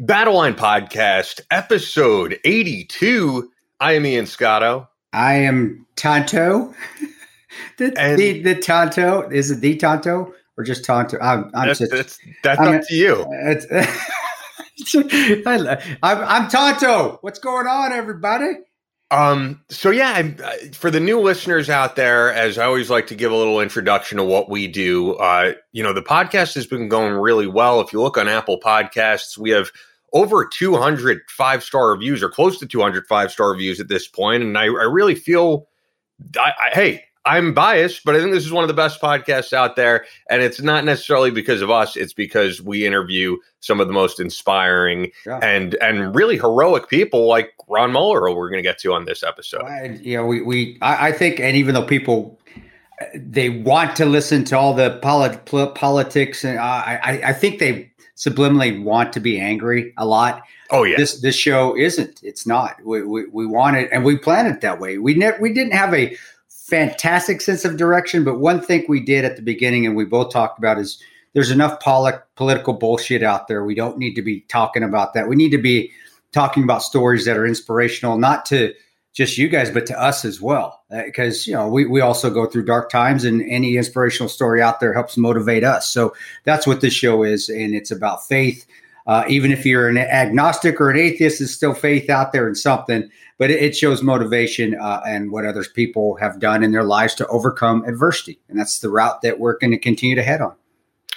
Battleline Podcast, episode 82. I am Ian Scotto. I am Tanto. the, And- the, the Tanto. Is it the Tanto or just Tanto? I'm, I'm That's, such, that's, that's I'm up to you. it's, I, I'm, I'm Tanto. What's going on, everybody? Um, so yeah, I'm, uh, for the new listeners out there, as I always like to give a little introduction to what we do. Uh, you know, the podcast has been going really well. If you look on Apple Podcasts, we have over 200 five star reviews, or close to 200 five star reviews at this point, and I, I really feel, I, I, hey. I'm biased, but I think this is one of the best podcasts out there. And it's not necessarily because of us, it's because we interview some of the most inspiring Yeah. and and really heroic people like Ron Moeller, who we're going to get to on this episode. And, you know, we, we I, I think, and even though people they want to listen to all the polit- politics, and uh, I, I, I think they subliminally want to be angry a lot. Oh yeah, This this show isn't. It's not. We we, we want it, and we plan it that way. We never we didn't have a fantastic sense of direction, but one thing we did at the beginning, and we both talked about, is there's enough poli- political bullshit out there. We don't need to be talking about that. We need to be talking about stories that are inspirational, not to just you guys, but to us as well. Because you know we we also go through dark times, and any inspirational story out there helps motivate us. So that's what this show is, and it's about faith. Uh, even if you're an agnostic or an atheist, there's still faith out there in something. But it, it shows motivation uh, and what other people have done in their lives to overcome adversity, and that's the route that we're going to continue to head on.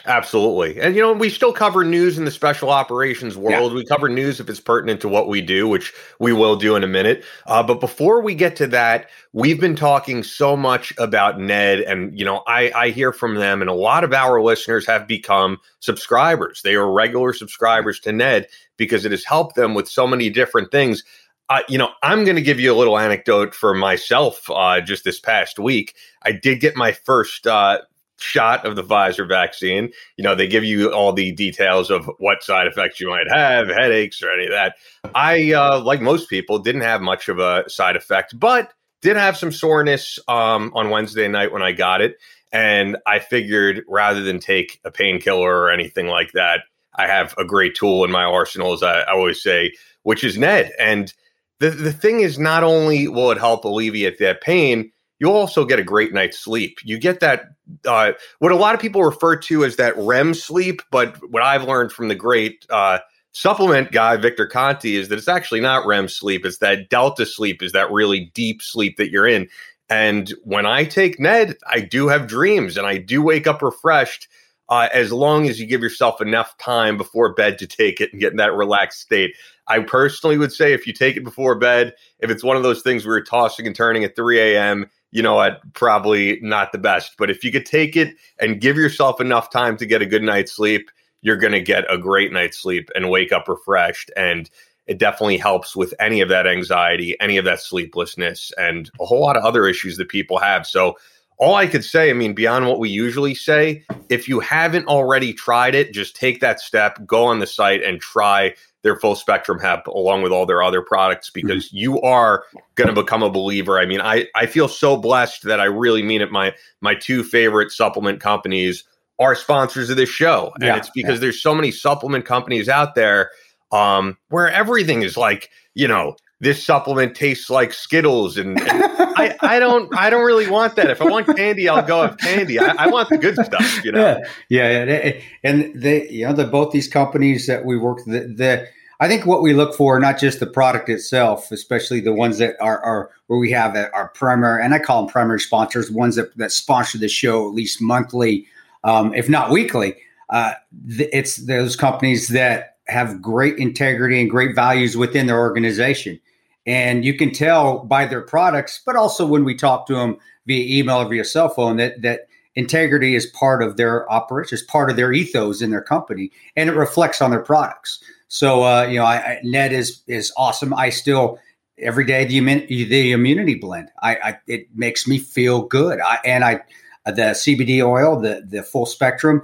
Absolutely. And you know, we still cover news in the special operations world. We cover news if it's pertinent to what we do, which we will do in a minute. Uh, but before we get to that, we've been talking so much about Ned, and you know, I, I hear from them, and a lot of our listeners have become subscribers. They are regular subscribers to Ned because it has helped them with so many different things. Uh, you know, I'm going to give you a little anecdote for myself. Uh, just this past week, I did get my first uh, shot of the Pfizer vaccine. You know, they give you all the details of what side effects you might have, headaches, or any of that. I, uh, like most people, didn't have much of a side effect, but did have some soreness um, on Wednesday night when I got it. And I figured rather than take a painkiller or anything like that, I have a great tool in my arsenal, as I, I always say, which is Ned. And the, the thing is, not only will it help alleviate that pain, you'll also get a great night's sleep. You get that, uh, what a lot of people refer to as that REM sleep, but what I've learned from the great uh, supplement guy, Victor Conte, is that it's actually not REM sleep. It's that delta sleep, is that really deep sleep that you're in. And when I take Ned, I do have dreams and I do wake up refreshed. Uh, as long as you give yourself enough time before bed to take it and get in that relaxed state. I personally would say if you take it before bed, if it's one of those things where you're tossing and turning at 3 a.m., you know what, probably not the best. But if you could take it and give yourself enough time to get a good night's sleep, you're going to get a great night's sleep and wake up refreshed. And it definitely helps with any of that anxiety, any of that sleeplessness, and a whole lot of other issues that people have. So, all I could say, I mean, beyond what we usually say, if you haven't already tried it, just take that step, go on the site and try their full spectrum hemp along with all their other products because you are going to become a believer. I mean, I, I feel so blessed that I really mean it. My my two favorite supplement companies are sponsors of this show. And Yeah, it's because there's so many supplement companies out there um, where everything is like, you know, this supplement tastes like Skittles and, and I, I don't I don't really want that. If I want candy, I'll go have candy. I, I want the good stuff, you know. Yeah, yeah, yeah. And they, you know, the both these companies that we work, the, the I think what we look for, not just the product itself, especially the ones that are, are where we have our primary, and I call them primary sponsors, ones that that sponsor the show at least monthly, um, if not weekly. Uh, th- it's those companies that have great integrity and great values within their organization. And you can tell by their products, but also when we talk to them via email or via cell phone that that integrity is part of their operation, is part of their ethos in their company, and it reflects on their products. So uh, you know, I, I, Ned is is awesome. I still every day the the immunity blend. I, I it makes me feel good. I, and I the CBD oil, the the full spectrum.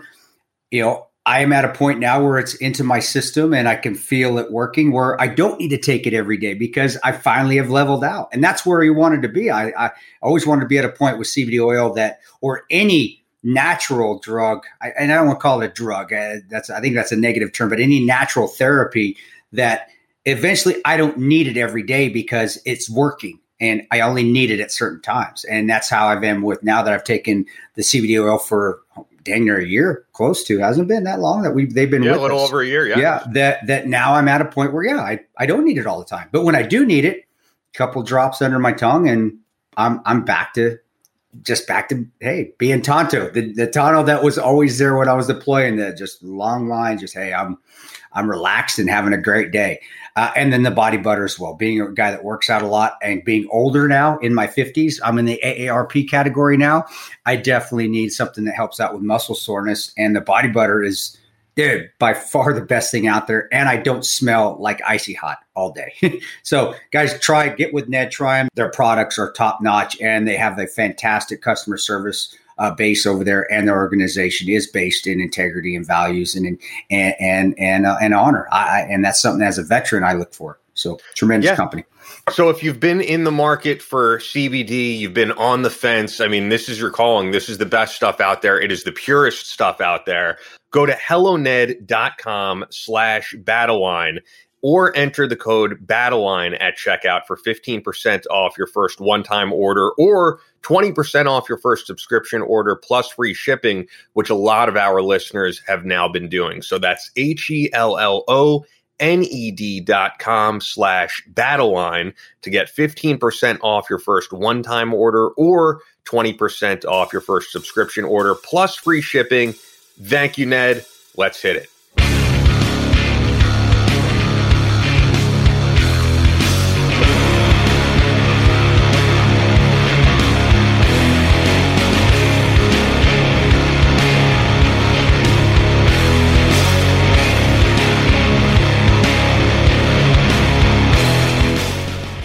You know, I am at a point now where it's into my system and I can feel it working. Where I don't need to take it every day because I finally have leveled out, and that's where you wanted to be. I, I always wanted to be at a point with CBD oil that or any natural drug, I, and I don't want to call it a drug. Uh, that's I think that's a negative term, but any natural therapy that eventually I don't need it every day because it's working and I only need it at certain times. And that's how I've been with now that I've taken the CBD oil for dang near a year, close to hasn't been that long that we they've been yeah, a little us. over a year. Yeah, yeah. That that now I'm at a point where yeah, I I don't need it all the time, but when I do need it, a couple drops under my tongue, and I'm I'm back to just back to hey being Tanto, the the Tanto that was always there when I was deploying. The just long line, just hey, I'm I'm relaxed and having a great day. Uh, and then the body butter as well. Being a guy that works out a lot and being older now in my 50s, I'm in the AARP category now. I definitely need something that helps out with muscle soreness. And the body butter is, dude, by far the best thing out there. And I don't smell like icy hot all day. so, guys, try get with Ned. Try them. Their products are top notch and they have a fantastic customer service uh, base over there, and their organization is based in integrity and values and and and and, uh, and honor. I, and that's something as a veteran I look for. So tremendous yeah. company. So if you've been in the market for CBD, you've been on the fence. I mean, this is your calling. This is the best stuff out there. It is the purest stuff out there. Go to helloned.com slash battleline or enter the code battleline at checkout for 15% off your first one-time order or 20% off your first subscription order plus free shipping which a lot of our listeners have now been doing so that's h-e-l-l-o N-E-D dot com slash battleline to get 15% off your first one-time order or 20% off your first subscription order plus free shipping. Thank you, Ned. Let's hit it.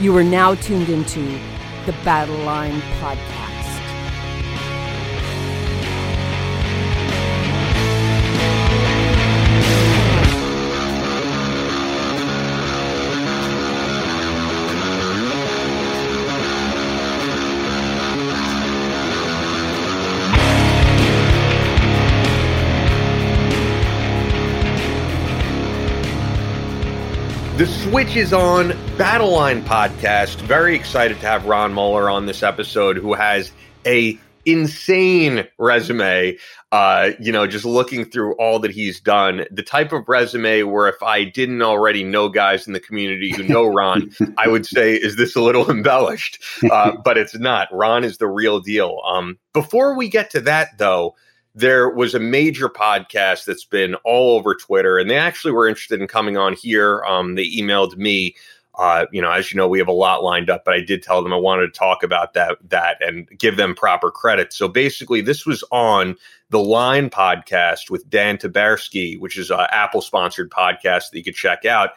You are now tuned into the Battle Line Podcast. Switch is on Battleline podcast. Very excited to have Ron Moeller on this episode, who has a insane resume. Uh, you know, just looking through all that he's done, the type of resume where if I didn't already know guys in the community who know Ron, I would say, is this a little embellished? Uh, but it's not. Ron is the real deal. Um, before we get to that, though, there was a major podcast that's been all over Twitter, and they actually were interested in coming on here. Um, they emailed me. Uh, you know, as you know, we have a lot lined up, but I did tell them I wanted to talk about that that and give them proper credit. So basically, this was on the Line podcast with Dan Taberski, which is an Apple sponsored podcast that you could check out.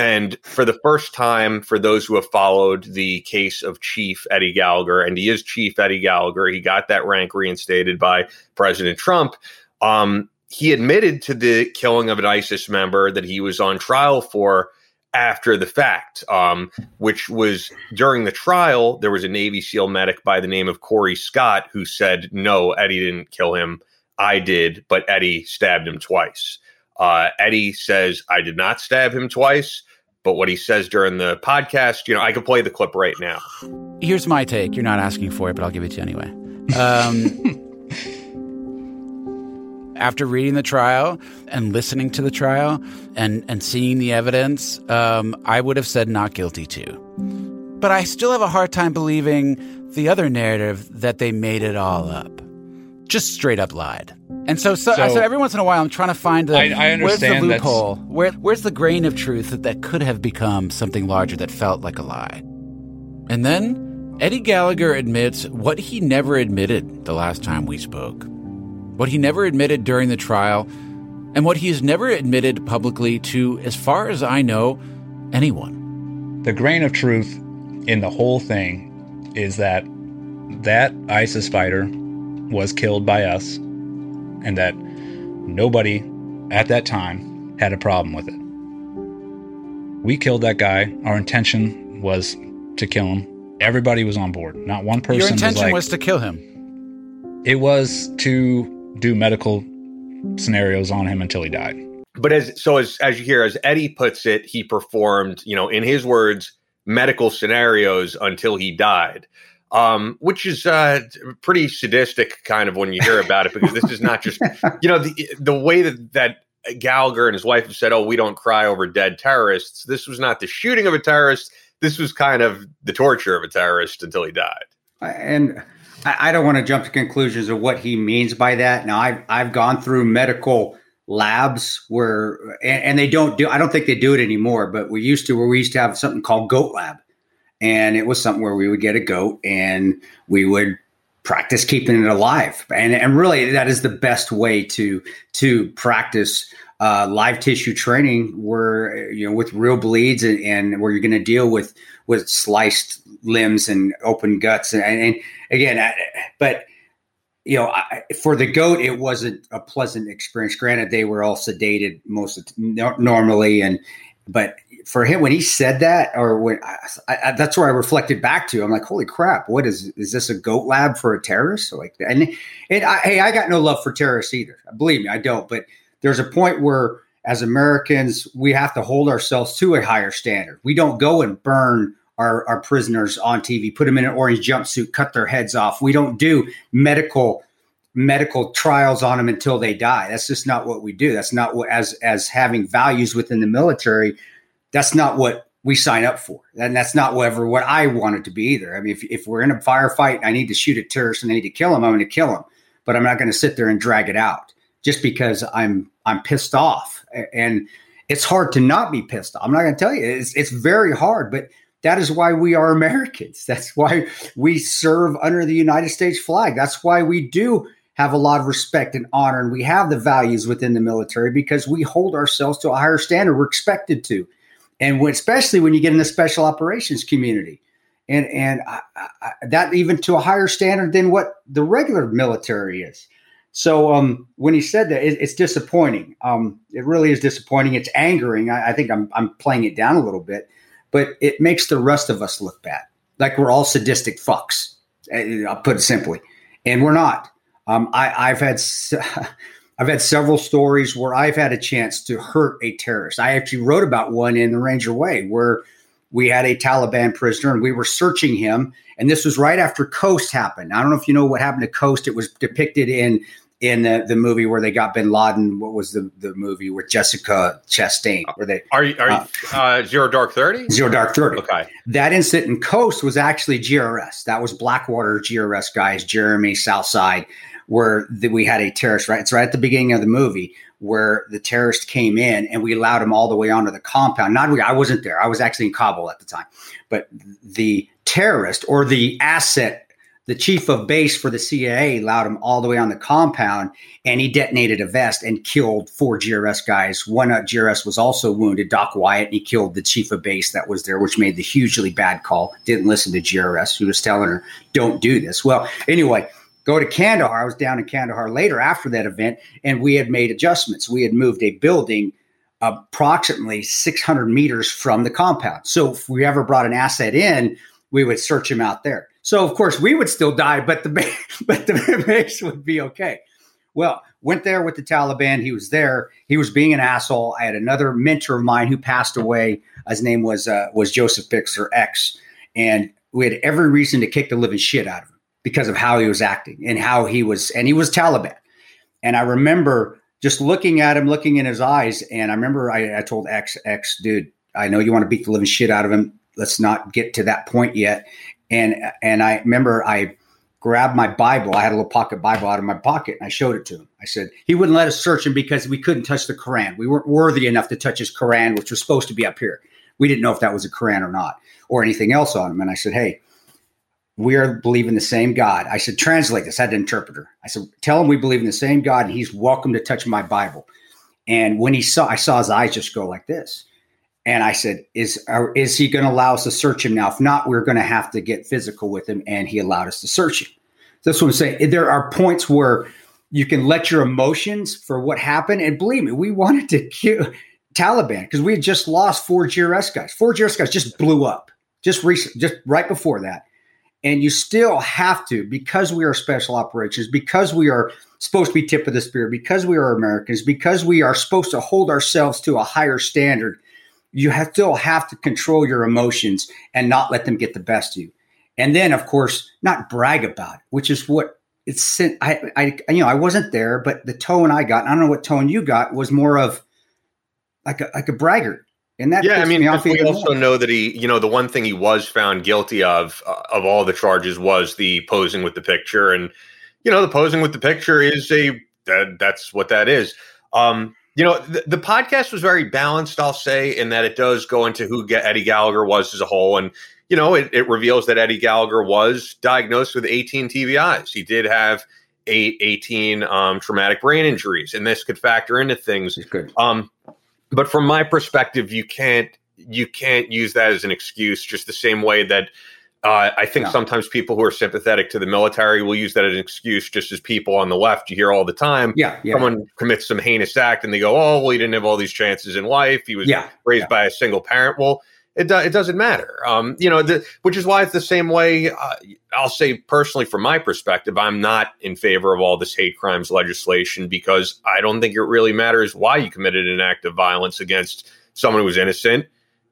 And for the first time, for those who have followed the case of Chief Eddie Gallagher, and he is Chief Eddie Gallagher, he got that rank reinstated by President Trump. Um, he admitted to the killing of an ISIS member that he was on trial for after the fact, um, which was during the trial. There was a Navy SEAL medic by the name of Corey Scott who said, No, Eddie didn't kill him. I did, but Eddie stabbed him twice. Uh, Eddie says, I did not stab him twice. But what he says during the podcast, you know, I could play the clip right now. Here's my take. You're not asking for it, but I'll give it to you anyway. Um, after reading the trial and listening to the trial and, and seeing the evidence, um, I would have said not guilty too. But I still have a hard time believing the other narrative that they made it all up. Just straight up lied. And so, so, so, so, every once in a while, I'm trying to find the I, I where's the loophole, where, where's the grain of truth that, that could have become something larger that felt like a lie. And then Eddie Gallagher admits what he never admitted the last time we spoke. what he never admitted during the trial, and what he has never admitted publicly to, as far as I know, anyone. The grain of truth in the whole thing is that that ISIS fighter was killed by us and that nobody at that time had a problem with it. We killed that guy. Our intention was to kill him. Everybody was on board. Not one person. Your intention was, like, was to kill him. It was to do medical scenarios on him until he died. But as so as as you hear, as Eddie puts it, he performed, you know, in his words, medical scenarios until he died. Um, which is uh, pretty sadistic, kind of when you hear about it, because this is not just, you know, the the way that that Gallagher and his wife have said, "Oh, we don't cry over dead terrorists." This was not the shooting of a terrorist. This was kind of the torture of a terrorist until he died. And I don't want to jump to conclusions of what he means by that. Now, I've I've gone through medical labs where, and, and they don't do. I don't think they do it anymore, but we used to. Where we used to have something called Goat Lab, and it was something where we would get a goat and we would practice keeping it alive. And and really that is the best way to to practice uh, live tissue training where you know with real bleeds and, and where you're going to deal with with sliced limbs and open guts. And, and again I, but you know I, for the goat it wasn't a pleasant experience. Granted they were all sedated most normally and but for him when he said that or when I, I, that's where i reflected back to i'm like holy crap what is is this a goat lab for a terrorist like and and I, hey i got no love for terrorists either believe me i don't but there's a point where as americans we have to hold ourselves to a higher standard we don't go and burn our, our prisoners on tv put them in an orange jumpsuit cut their heads off we don't do medical medical trials on them until they die. That's just not what we do. That's not what as as having values within the military. That's not what we sign up for, and that's not ever what I want it to be either. I mean, if, if we're in a firefight, and I need to shoot a terrorist and I need to kill him. I'm going to kill him, but I'm not going to sit there and drag it out just because I'm I'm pissed off. And it's hard to not be pissed off. I'm not going to tell you it's it's very hard, but that is why we are Americans. That's why we serve under the United States flag. That's why we do have a lot of respect and honor, and we have the values within the military because we hold ourselves to a higher standard. We're expected to, and especially when you get in the special operations community, and and I, I, that even to a higher standard than what the regular military is. So um, when he said that, it, it's disappointing. Um, it really is disappointing. It's angering. I, I think I'm I'm playing it down a little bit, but it makes the rest of us look bad, like we're all sadistic fucks. Eh, I'll put it simply, and we're not. Um, I, have had I've had several stories where I've had a chance to hurt a terrorist. I actually wrote about one in the Ranger Way where we had a Taliban prisoner and we were searching him. And this was right after Khost happened. I don't know if you know what happened to Khost. It was depicted in in the, the movie where they got Bin Laden. What was the, the movie with Jessica Chastain? Where they are you, are you, uh, uh, Zero Dark Thirty? Zero Dark Thirty. Okay. That incident in Khost was actually GRS. That was Blackwater GRS guys, Jeremy Southside where the, we had a terrorist, right? It's right at the beginning of the movie where the terrorist came in and we allowed him all the way onto the compound. Not we, I wasn't there. I was actually in Kabul at the time. But the terrorist or the asset, the chief of base for the CIA allowed him all the way on the compound and he detonated a vest and killed four GRS guys. One uh, GRS was also wounded, Doc Wyatt, and he killed the chief of base that was there, which made the hugely bad call. Didn't listen to GRS, who was telling her, don't do this. Well, anyway, go to Kandahar. I was down in Kandahar later after that event, and we had made adjustments. We had moved a building approximately 600 meters from the compound. So if we ever brought an asset in, we would search him out there. So of course we would still die, but the but the base would be okay. Well, went there with the Taliban. He was there. He was being an asshole. I had another mentor of mine who passed away. His name was uh, was Joseph Bixler X, and we had every reason to kick the living shit out of him because of how he was acting and how he was, and he was Taliban. And I remember just looking at him, looking in his eyes, and I remember I, I told X, X, dude, I know you want to beat the living shit out of him. Let's not get to that point yet. And and I remember I grabbed my Bible. I had a little pocket Bible out of my pocket, and I showed it to him. I said he wouldn't let us search him because we couldn't touch the Quran. We weren't worthy enough to touch his Quran, which was supposed to be up here. We didn't know if that was a Quran or not, or anything else on him. And I said, hey, we are believing the same God. I said, translate this. I had an interpreter. I said, tell him we believe in the same God and he's welcome to touch my Bible. And when he saw, I saw his eyes just go like this. And I said, is, is he going to allow us to search him now? If not, we're going to have to get physical with him. And he allowed us to search him. That's what I'm saying. There are points where you can let your emotions for what happened. And believe me, we wanted to kill Taliban because we had just lost four GRS guys. Four GRS guys just blew up just recent, just right before that. And you still have to, because we are special operations, because we are supposed to be tip of the spear, because we are Americans, because we are supposed to hold ourselves to a higher standard, you have, still have to control your emotions and not let them get the best of you. And then, of course, not brag about it, which is what it's. Sent I, I, you know, I wasn't there, but the tone I got, I don't know what tone you got, was more of like a like a braggart. And that yeah, I mean, me we also know that he, you know, the one thing he was found guilty of uh, of all the charges was the posing with the picture, and you know, the posing with the picture is a that, that's what that is. Um, you know, the, the, podcast was very balanced, I'll say, in that it does go into who Eddie Gallagher was as a whole, and you know, it, it reveals that Eddie Gallagher was diagnosed with 18 TBIs. He did have eight, 18 um, traumatic brain injuries, and this could factor into things. Um, but from my perspective, you can't you can't use that as an excuse. Just the same way that uh, I think sometimes people who are sympathetic to the military will use that as an excuse, just as people on the left you hear all the time. Yeah, yeah. someone commits some heinous act and they go, "Oh, well, he didn't have all these chances in life. He was yeah, raised yeah. by a single parent." Well, it, do, it doesn't matter. Um, you know, the, which is why it's the same way. Uh, I'll say personally, from my perspective, I'm not in favor of all this hate crimes legislation because I don't think it really matters why you committed an act of violence against someone who was innocent.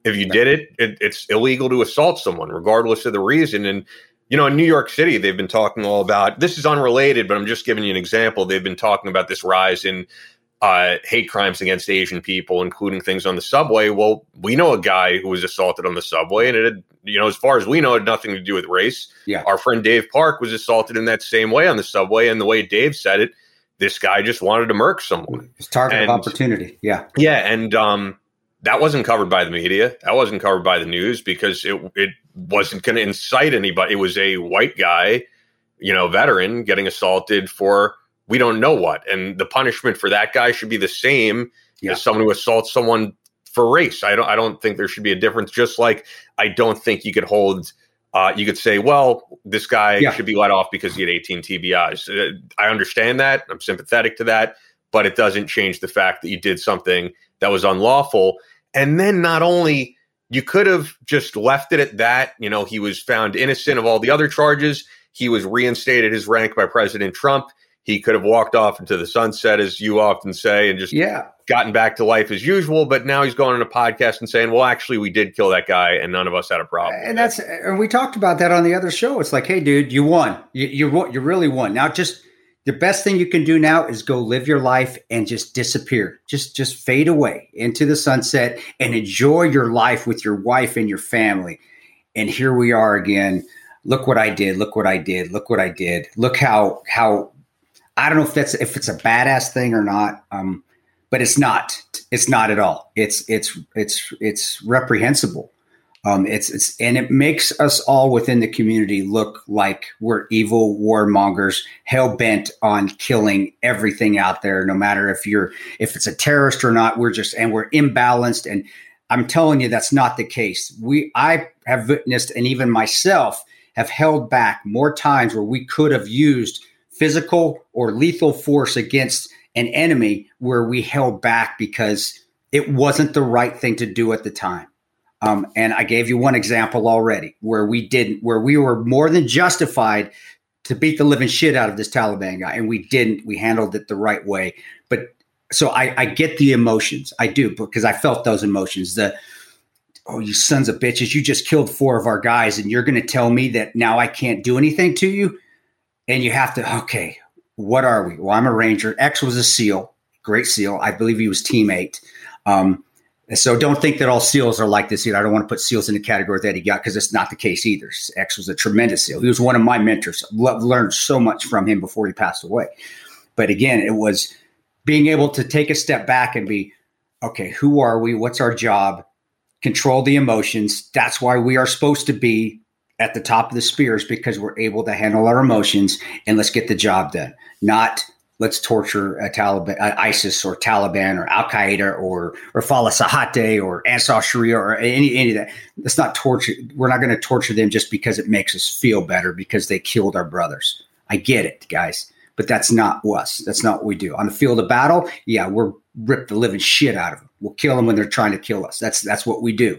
If you did it, it, it's illegal to assault someone, regardless of the reason. And you know, in New York City, they've been talking all about this is unrelated, but I'm just giving you an example. They've been talking about this rise in uh, hate crimes against Asian people, including things on the subway. Well, we know a guy who was assaulted on the subway, and it had, you know, as far as we know, it had nothing to do with race. Yeah. Our friend Dave Park was assaulted in that same way on the subway, and the way Dave said it, this guy just wanted to murk someone. It's target and, of opportunity. Yeah. Yeah, and um, that wasn't covered by the media. That wasn't covered by the news because it it wasn't going to incite anybody. It was a white guy, you know, veteran getting assaulted for we don't know what. And the punishment for that guy should be the same yeah. as someone who assaults someone for race. I don't I don't think there should be a difference. Just like I don't think you could hold uh, you could say, well, this guy yeah. should be let off because he had 18 TBIs. Uh, I understand that. I'm sympathetic to that, but it doesn't change the fact that you did something that was unlawful. And then not only you could have just left it at that, you know, he was found innocent of all the other charges. He was reinstated his rank by President Trump. He could have walked off into the sunset, as you often say, and just yeah. gotten back to life as usual. But now he's going on a podcast and saying, "Well, actually, we did kill that guy, and none of us had a problem." And that's and we talked about that on the other show. It's like, hey, dude, you won. You you, you really won. Now, just the best thing you can do now is go live your life and just disappear. Just just fade away into the sunset and enjoy your life with your wife and your family. And here we are again. Look what I did. Look what I did. Look what I did. Look how how I don't know if that's if it's a badass thing or not. Um, but it's not. It's not at all. It's it's it's it's reprehensible. Um, it's it's and it makes us all within the community look like we're evil warmongers, hell bent on killing everything out there, no matter if you're if it's a terrorist or not. We're just and we're imbalanced. And I'm telling you, that's not the case. We I have witnessed, and even myself have held back more times where we could have used physical or lethal force against an enemy where we held back because it wasn't the right thing to do at the time. Um, and I gave you one example already where we didn't, where we were more than justified to beat the living shit out of this Taliban guy, and we didn't. We handled it the right way. But so I, I get the emotions, I do, because I felt those emotions. The oh, you sons of bitches, you just killed four of our guys, and you're going to tell me that now I can't do anything to you and you have to okay what are we? Well i'm a ranger. X was a seal. Great seal. I believe he was teammate. Um, so don't think that all seals are like this either. I don't want to put seals in the category that he got because it's not the case either. X was a tremendous seal. He was one of my mentors. Learned so much from him before he passed away. But again it was being able to take a step back and be okay who are we? What's our job? Control the emotions. That's why we are supposed to be at the top of the spears because we're able to handle our emotions and let's get the job done. Not let's torture a Taliban, uh, ISIS or Taliban or Al Qaeda or or Fala Sahate or Ansar Sharia or any any of that. Let's not torture. We're not going to torture them just because it makes us feel better because they killed our brothers. I get it, guys, but that's not us. That's not what we do on the field of battle. Yeah, we're rip the living shit out of them. We'll kill them when they're trying to kill us. That's that's what we do.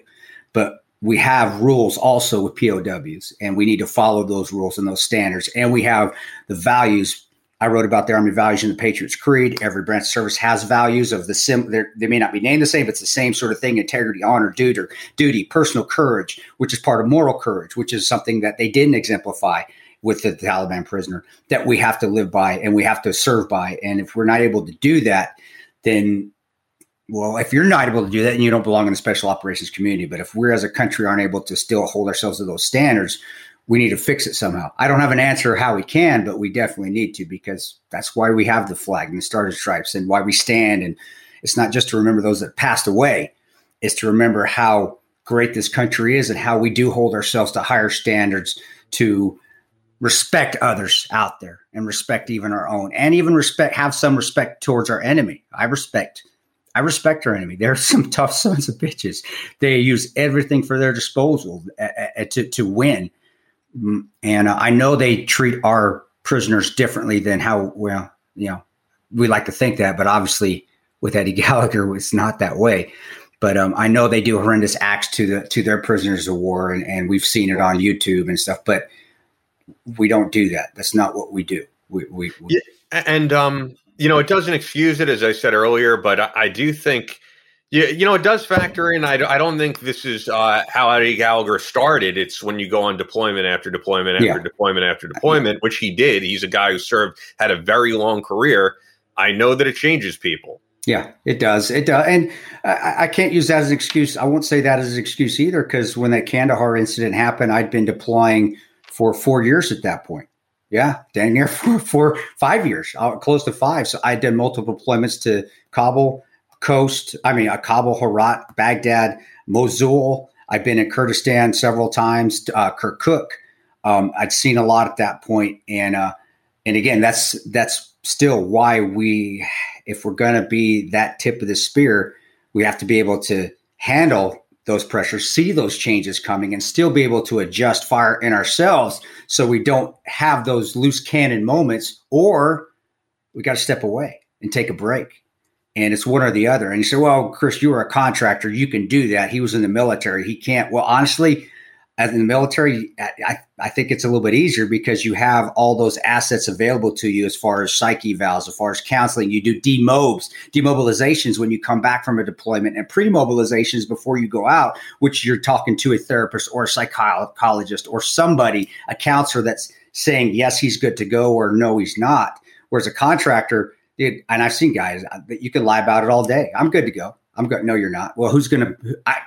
But we have rules also with POWs, and we need to follow those rules and those standards. And we have the values I wrote about the Army values in the Patriots Creed. Every branch service has values of the sim. They may not be named the same, but it's the same sort of thing: integrity, honor, duty, duty, personal courage, which is part of moral courage, which is something that they didn't exemplify with the Taliban prisoner that we have to live by and we have to serve by. And if we're not able to do that, then well, if you're not able to do that, and you don't belong in the special operations community. But if we're as a country aren't able to still hold ourselves to those standards, we need to fix it somehow. I don't have an answer how we can, but we definitely need to because that's why we have the flag and the Stars and Stripes and why we stand. And it's not just to remember those that passed away, it's to remember how great this country is and how we do hold ourselves to higher standards to respect others out there and respect even our own and even respect have some respect towards our enemy. I respect I respect our enemy. They're some tough sons of bitches. They use everything for their disposal uh, uh, to to win Mm, and uh, I know they treat our prisoners differently than how well you know we like to think that, but obviously with Eddie Gallagher, it's not that way. But um, I know they do horrendous acts to the to their prisoners of war, and, and we've seen it on YouTube and stuff. But we don't do that. That's not what we do. We, we, we yeah, and um, you know, it doesn't excuse it, as I said earlier, but I, I do think yeah, you know, it does factor in. I, I don't think this is uh, how Eddie Gallagher started. It's when you go on deployment after deployment after yeah. deployment after deployment, which he did. He's a guy who served, had a very long career. I know that it changes people. Yeah, it does. It does. And I, I can't use that as an excuse. I won't say that as an excuse either, because when that Kandahar incident happened, I'd been deploying for four years at that point. Yeah, dang near for, for five years, uh, close to five. So I did multiple deployments to Kabul Khost. I mean, uh, Kabul, Herat, Baghdad, Mosul. I've been in Kurdistan several times. Uh, Kirkuk. Um, I'd seen a lot at that point, and uh, and again, that's that's still why we, if we're going to be that tip of the spear, we have to be able to handle those pressures, see those changes coming, and still be able to adjust fire in ourselves so we don't have those loose cannon moments, or we got to step away and take a break and it's one or the other. And you say, well, Chris, you are a contractor. You can do that. He was in the military. He can't. Well, honestly, as in the military, I, I think it's a little bit easier because you have all those assets available to you as far as psych evals, as far as counseling. You do demobs, demobilizations when you come back from a deployment, and pre-mobilizations before you go out, which you're talking to a therapist or a psychologist or somebody, a counselor that's saying yes, he's good to go or no, he's not. Whereas a contractor, dude, and I've seen guys uh, that you can lie about it all day. I'm good to go. I'm good. No, you're not. Well, who's gonna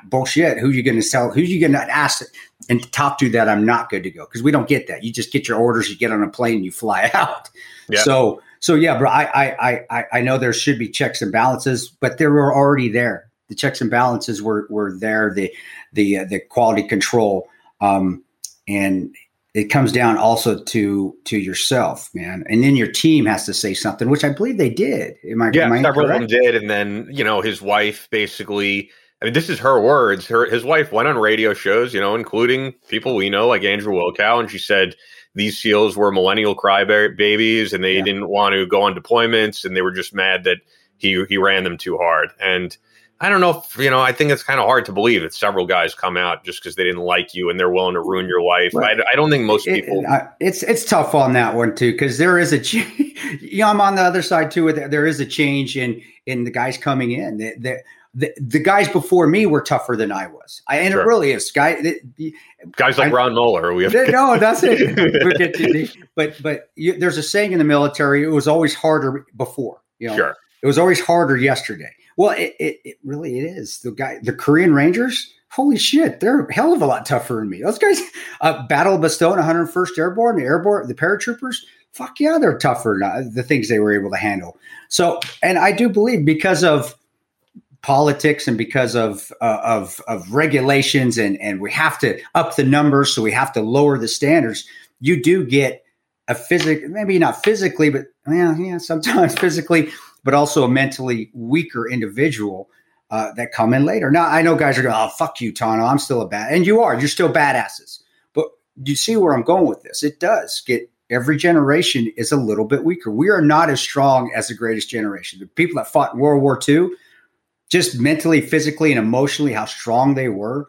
bullshit? Who you gonna sell? Who's you gonna ask and talk to that I'm not good to go? Because we don't get that. You just get your orders, you get on a plane, you fly out. Yeah. So, so yeah, bro. I, I, I, I know there should be checks and balances, but they were already there. The checks and balances were were there. The the uh, the quality control. Um, and it comes down also to to yourself, man, and then your team has to say something, which I believe they did. Am I? Yeah, am I several of them did, and then you know his wife basically. I mean, this is her words. Her his wife went on radio shows, you know, including people we know like Andrew Wilkow, and she said these SEALs were millennial crybabies, and they yeah. didn't want to go on deployments, and they were just mad that he he ran them too hard, and I don't know if, you know, I think it's kind of hard to believe that several guys come out just because they didn't like you and they're willing to ruin your life. I, I, don't think most people. It, it's it's tough on that one too because there is a, you know, I'm on the other side too. There is a change in in the guys coming in. The, the, the, the guys before me were tougher than I was. I, and sure. it really is. Guy, the, guys like I, Ron Moeller. We have no, that's it. but but you, there's a saying in the military: it was always harder before. You know, sure. It was always harder yesterday. Well, it, it, it really it is. The guy, the Korean Rangers, holy shit, they're a hell of a lot tougher than me. Those guys, uh, Battle of Bastogne, 101st Airborne, the airborne, the paratroopers, fuck yeah, they're tougher. Uh, the things they were able to handle. So, and I do believe because of politics and because of uh, of of regulations and and we have to up the numbers, so we have to lower the standards. You do get a physic, maybe not physically, but well, yeah, sometimes physically, but also a mentally weaker individual uh, that come in later. Now I know guys are going, "Oh, fuck you, Tanto. I'm still a bad," and you are. You're still badasses. But you see where I'm going with this? It does get every generation is a little bit weaker. We are not as strong as the greatest generation. The people that fought in World War II, just mentally, physically, and emotionally, how strong they were.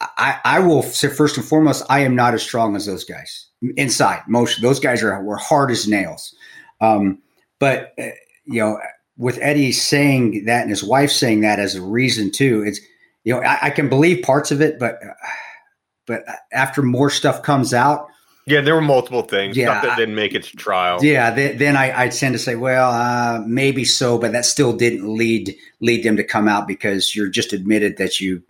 I, I will say first and foremost, I am not as strong as those guys inside. Most those guys are were hard as nails. Um, but uh, you know, with Eddie saying that and his wife saying that as a reason too, it's you know I, I can believe parts of it, but but after more stuff comes out, yeah, there were multiple things. Yeah, stuff that didn't make it to trial. Yeah, th- then I, I tend to say, well, uh, maybe so, but that still didn't lead lead them to come out because you're just admitted that you,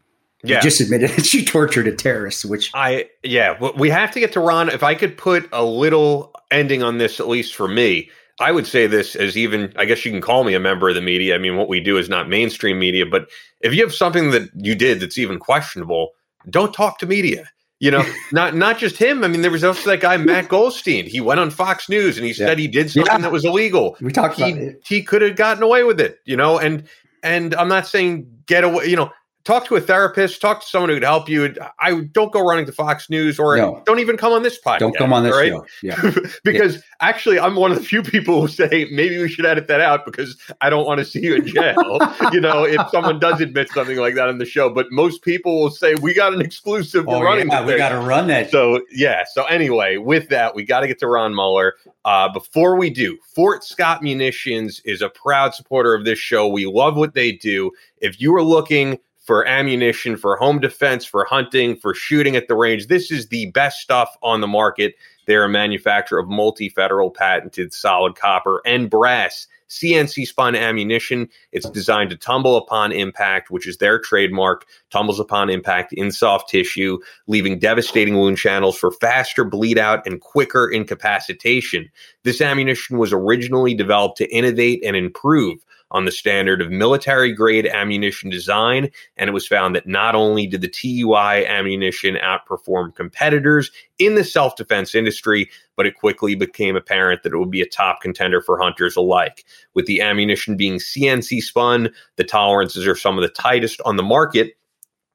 yeah. you just admitted that you tortured a terrorist. Which I yeah, we have to get to Ron. If I could put a little ending on this, at least for me, I would say this as even I guess you can call me a member of the media. I mean, what we do is not mainstream media, but if you have something that you did that's even questionable, don't talk to media you know, not not just him. I mean, there was also that guy Matt Golsteyn. He went on Fox News and he yeah. said he did something yeah. that was illegal. We talked he, about it. He could have gotten away with it, you know. And and I'm not saying get away. You know, talk to a therapist, talk to someone who could help you. I don't go running to Fox News or no. don't even come on this podcast. Don't come on this right? show. Yeah. because yeah. actually I'm one of the few people who say maybe we should edit that out because I don't want to see you in jail. you know, if someone does admit something like that on the show. But most people will say we got an exclusive oh, running. Yeah, we got to run that. So yeah. So anyway, with that, we got to get to Ron Moeller. Uh, before we do, Fort Scott Munitions is a proud supporter of this show. We love what they do. If you are looking for ammunition, for home defense, for hunting, for shooting at the range. This is the best stuff on the market. They're a manufacturer of multi federal patented solid copper and brass CNC spun ammunition. It's designed to tumble upon impact, which is their trademark, tumbles upon impact in soft tissue, leaving devastating wound channels for faster bleed out and quicker incapacitation. This ammunition was originally developed to innovate and improve on the standard of military grade ammunition design. And it was found that not only did the TUI ammunition outperform competitors in the self defense industry, but it quickly became apparent that it would be a top contender for hunters alike. With the ammunition being CNC spun, the tolerances are some of the tightest on the market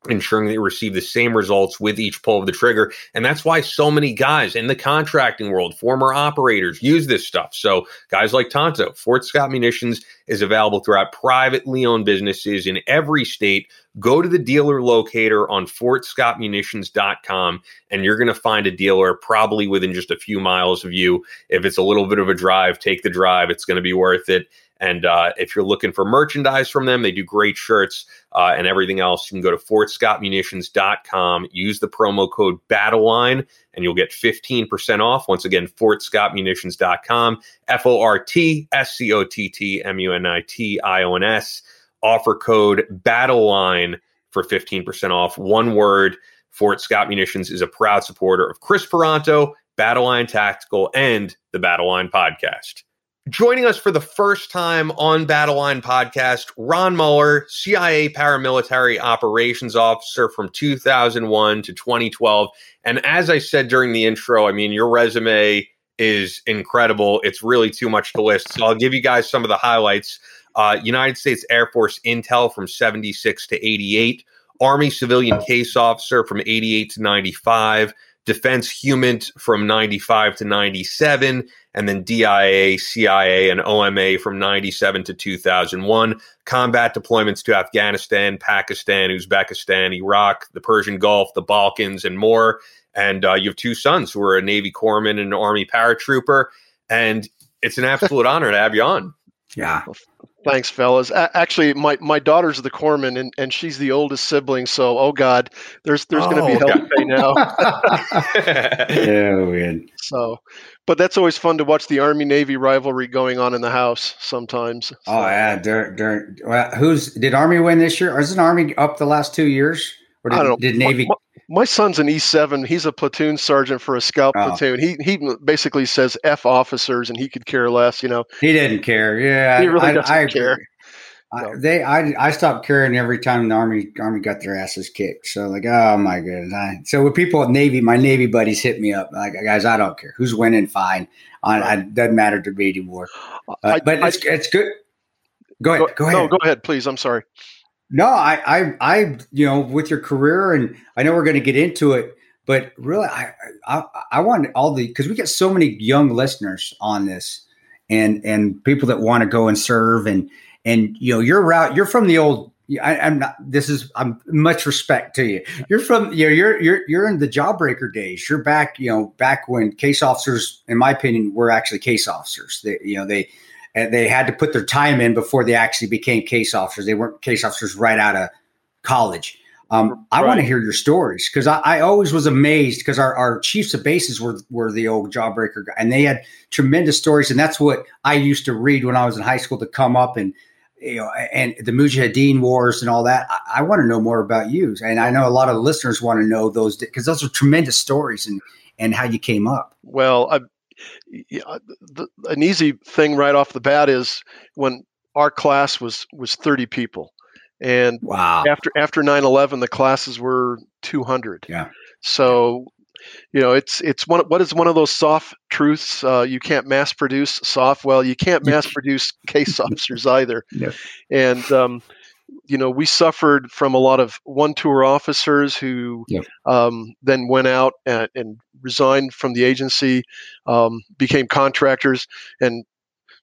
ensuring that you receive the same results with each pull of the trigger. And that's why so many guys in the contracting world, former operators, use this stuff. So guys like Tanto, Fort Scott Munitions is available throughout privately owned businesses in every state. Go to the dealer locator on fortscottmunitions.com and you're going to find a dealer probably within just a few miles of you. If it's a little bit of a drive, take the drive. It's going to be worth it. And uh, if you're looking for merchandise from them, they do great shirts uh, and everything else. You can go to fortscottmunitions.com, use the promo code BATTLELINE, and you'll get 15% off. Once again, fortscottmunitions.com, F O R T S C O T T M U N I T I O N S. Offer code BATTLELINE for 15% off. One word. Fort Scott Munitions is a proud supporter of Kris Paronto, Battle Line Tactical, and the Battle Line Podcast. Joining us for the first time on Battle Line Podcast, Ron Moeller, CIA paramilitary operations officer from 2001 to 2012. And as I said during the intro, I mean, your resume is incredible. It's really too much to list. So I'll give you guys some of the highlights. Uh, United States Air Force Intel from 76 to 88, Army Civilian Case Officer from 88 to 95, Defense HUMINT from 95 to 97 and then DIA, CIA, and OMA from 97 to 2001. Combat deployments to Afghanistan, Pakistan, Uzbekistan, Iraq, the Persian Gulf, the Balkans, and more. And uh, you have two sons who are a Navy corpsman and an Army paratrooper. And it's an absolute honor to have you on. Yeah. Thanks, fellas. A- actually, my, my daughter's the corpsman, and, and she's the oldest sibling. So, oh God, there's there's oh, going to be hell to pay now. yeah, weird. So, but that's always fun to watch the Army Navy rivalry going on in the house sometimes. So. Oh yeah, during, during, well, who's did Army win this year? Or is an Army up the last two years? Or did, I don't know. did Navy? My, my son's an E seven. He's a platoon sergeant for a scout oh. platoon. He he basically says F officers, and he could care less. You know, he didn't care. Yeah, he really I, doesn't I, care. I, they, I, I stopped caring every time the army, army got their asses kicked. So like, oh my goodness. I, so with people at Navy, my Navy buddies hit me up like, guys, I don't care who's winning, fine. I, it doesn't matter to me anymore. Uh, but it's, it's good. Go ahead. Go, go ahead. No, go ahead, please. I'm sorry. No, I, I, I, you know, with your career, and I know we're going to get into it, but really, I, I, I want all the because we get so many young listeners on this, and and people that want to go and serve, and and you know, you're route, you're from the old. I, am not. This is. I'm much respect to you. You're from. You know, you're you're you're in the jawbreaker days. You're back. You know, back when case officers, in my opinion, were actually case officers. They, you know, they and they had to put their time in before they actually became case officers. They weren't case officers right out of college. Um, I right. want to hear your stories because I, I, always was amazed because our, our chiefs of bases were were the old jawbreaker guy, and they had tremendous stories, and that's what I used to read when I was in high school to come up and you know and the Mujahideen wars and all that. I, I want to know more about you, and I know a lot of listeners want to know those because those are tremendous stories and and how you came up. Well, I, the, an easy thing right off the bat is when our class was was 30 people and wow. after after 9/11 the classes were 200 yeah so you know it's it's one what is one of those soft truths uh, you can't mass produce soft well you can't mass produce case officers either yeah. and um, you know, we suffered from a lot of one tour officers who yeah. um, then went out and, and, resigned from the agency, um, became contractors, and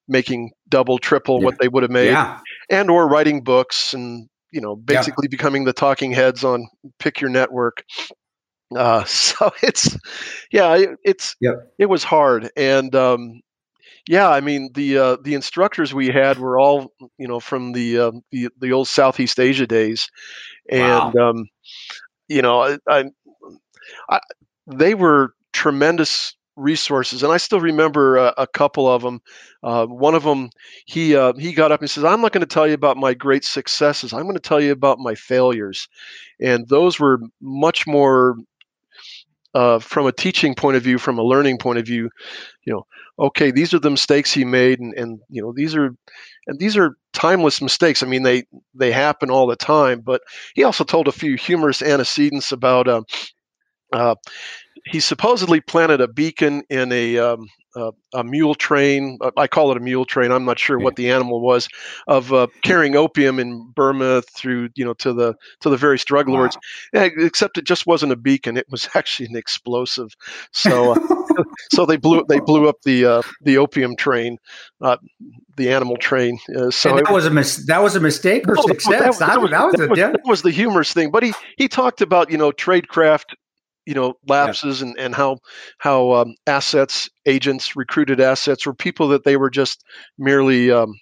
making double, triple yeah. what they would have made, yeah. and or writing books and you know, basically becoming the talking heads on Pick Your Network. Uh, so it's, yeah, it's yep. it was hard, and um, yeah, I mean the uh, the instructors we had were all you know from the uh, the, the old Southeast Asia days, and wow. um, you know I, I, I, they were tremendous resources, and I still remember a, a couple of them. Uh, one of them, he uh, he got up and says, "I'm not going to tell you about my great successes. I'm going to tell you about my failures," and those were much more uh, from a teaching point of view, from a learning point of view, you know, okay, these are the mistakes he made, and, and you know, these are and these are timeless mistakes. I mean, they they happen all the time. But he also told a few humorous antecedents about. Uh, uh, he supposedly planted a beacon in a um, uh, a mule train. Uh, I call it a mule train. I'm not sure what the animal was of uh, carrying opium in Burma through you know to the to the various drug lords. Wow. except it just wasn't a beacon. It was actually an explosive. So uh, so they blew they blew up the uh, the opium train, the animal train. so and that it, was a mis- that was a mistake or no, success. That, that, was, that, was, that, was, that was the humorous thing. But he he talked about you know tradecraft you know lapses yeah. and, and how how um, assets agents recruited assets or people that they were just merely um,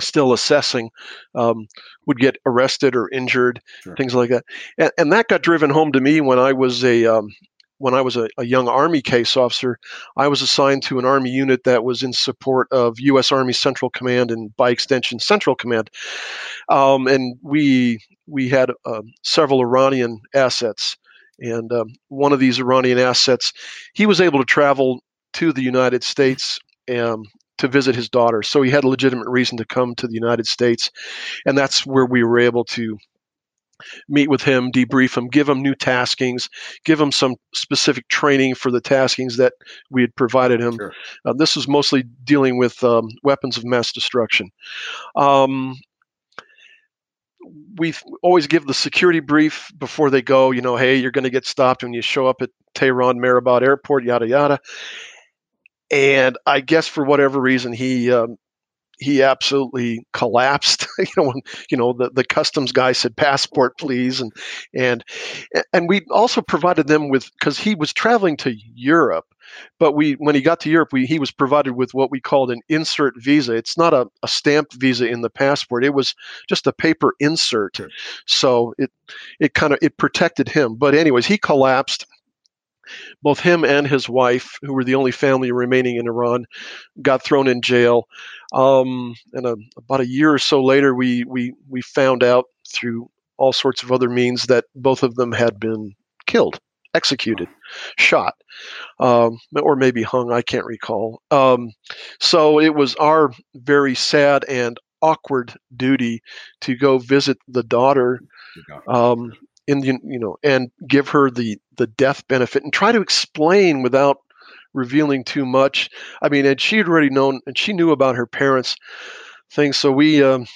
still assessing um, would get arrested or injured sure. things like that and, and, that got driven home to me when i was a um, when I was a, a, young Army case officer, I was assigned to an Army unit that was in support of U.S. Army Central Command and, by extension, Central Command. Um, and we we had uh, several Iranian assets and um, one of these Iranian assets, he was able to travel to the United States um, to visit his daughter. So he had a legitimate reason to come to the United States. And that's where we were able to meet with him, debrief him, give him new taskings, give him some specific training for the taskings that we had provided him. Sure. Uh, this was mostly dealing with um, weapons of mass destruction. Um, we always give the security brief before they go. You know, hey, you're going to get stopped when you show up at Tehran Mehrabad Airport, yada yada. And I guess for whatever reason, he um, he absolutely collapsed. you know, when you know the, the customs guy said passport, please, and and and we also provided them with because he was traveling to Europe, but we when he got to Europe, we, he was provided with what we called an insert visa. It's not a, a stamped visa in the passport; it was just a paper insert. Sure. So it it kind of it protected him. But anyways, he collapsed both him and his wife, who were the only family remaining in Iran, got thrown in jail. Um, and a, about a year or so later, we we we found out through all sorts of other means that both of them had been killed, executed, shot, um, or maybe hung. I can't recall. Um, so it was our very sad and awkward duty to go visit the daughter um, in the you know and give her the the death benefit and try to explain without revealing too much. I mean, and she had already known and she knew about her parents' things. So we, um,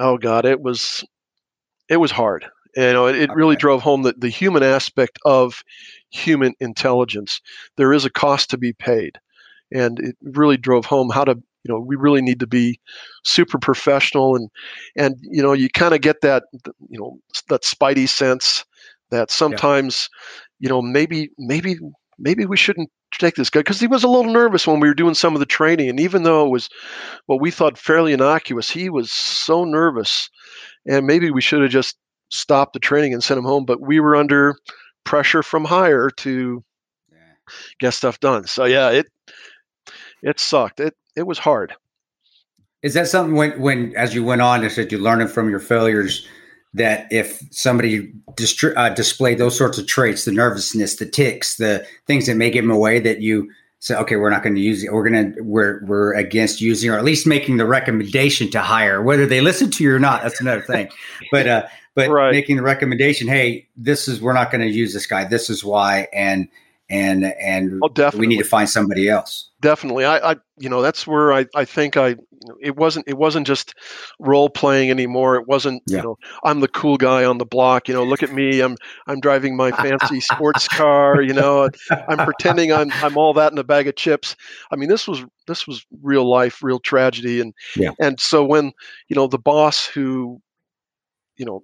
oh God, it was it was hard. You know, it, it really drove home the, the human aspect of human intelligence. There is a cost to be paid, and it really drove home how to you know we really need to be super professional and and you know you kind of get that you know that spidey sense that sometimes you know maybe maybe maybe we shouldn't take this guy because he was a little nervous when we were doing some of the training and even though it was what we thought fairly innocuous he was so nervous and maybe we should have just stopped the training and sent him home but we were under pressure from higher to get stuff done. So yeah it it sucked. It it was hard Is that something when, when as you went on, is that you learning from your failures that if somebody distri- uh, displayed those sorts of traits, the nervousness, the ticks, the things that may give them away, that you say, okay, we're not going to use it. We're going to we're we're against using, or at least making the recommendation to hire, whether they listen to you or not. That's another thing. But uh, but Right. making the recommendation, hey, this is we're not going to use this guy. This is why, and and and Oh, we need to find somebody else. definitely i i you know that's where i i think i it wasn't it wasn't just role playing anymore it wasn't Yeah. you know i'm the cool guy on the block you know look at me i'm i'm driving my fancy sports car you know i'm pretending i'm i'm all that in a bag of chips i mean this was this was real life real tragedy and Yeah. and so when you know the boss who you know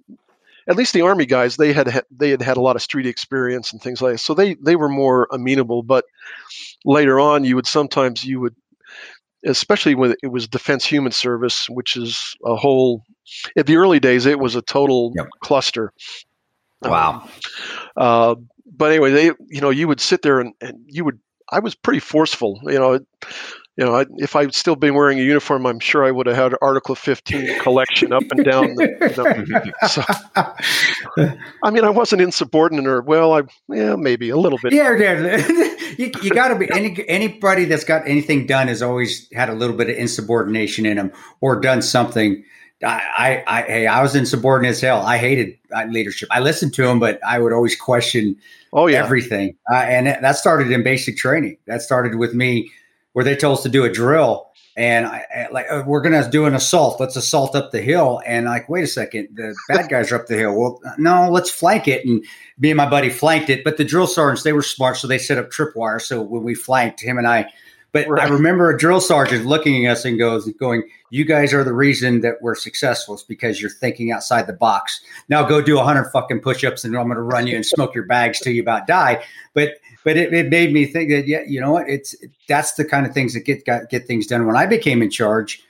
at least the army guys they had had- they had had a lot of street experience and things like that so they they were more amenable but later on you would sometimes you would especially when it was defense HUMINT service which is a whole in the early days it was a total Yep. cluster Wow. uh, but anyway they you know you would sit there and, and you would i was pretty forceful you know you know I, if i'd still been wearing a uniform i'm sure i would have had article 15 collection up and down the, so i mean i wasn't insubordinate or well i yeah maybe a little bit Yeah, yeah. you, you got to be any anybody that's got anything done has always had a little bit of insubordination in them or done something. I, I, I hey, I was insubordinate as hell. I hated uh, leadership. I listened to them, but I would always question oh yeah everything. Uh, and that started in basic training. That started with me, where they told us to do a drill, and I, I- like uh, we're gonna do an assault. Let's assault up the hill. And like, wait a second, the bad guys are up the hill. Well, no, let's flank it. And me and my buddy flanked it. But the drill sergeants, they were smart, so they set up tripwire. So when we flanked him and I. But I remember a drill sergeant looking at us and goes, going, "You guys are the reason that we're successful. It's because you're thinking outside the box. Now go do a hundred fucking push-ups, and I'm going to run you and smoke your bags till you about die." But but it, it made me think that yeah, you know what? It's that's the kind of things that get got, get things done. When I became in charge,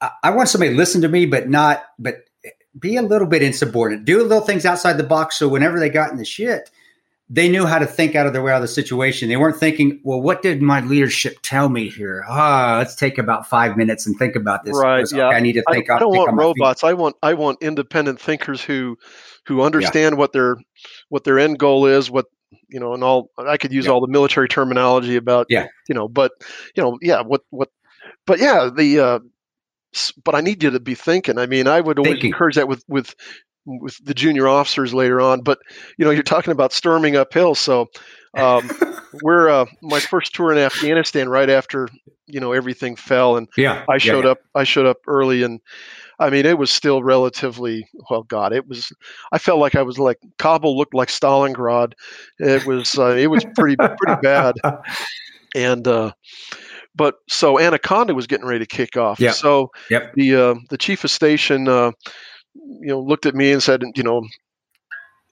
I, I want somebody to listen to me, but not but be a little bit insubordinate. Do little things outside the box, so whenever they got in the shit, they knew how to think out of their way out of the situation. They weren't thinking, well, what did my leadership tell me here? Ah, let's take about five minutes and think about this. Right, yeah. okay, I need to think. I out- don't think want robots. I want I want independent thinkers who who understand what their what their end goal is. What you know, and all I could use Yeah. all the military terminology about. Yeah. You know, but you know, yeah. What what? But yeah, the. Uh, but I need you to be thinking. I mean, I would always Thinking. encourage that with with with the junior officers later on. But you know, you're talking about storming uphill, so. Um, we're uh, my first tour in Afghanistan right after you know everything fell and Yeah, I showed up. I showed up early, and I mean, it was still relatively well. God, it was. I felt like I was like Kabul looked like Stalingrad. It was. Uh, it was pretty pretty bad. And uh, but so Anaconda was getting ready to kick off. Yeah. So Yep. the uh, the chief of station, uh, you know, looked at me and said, you know.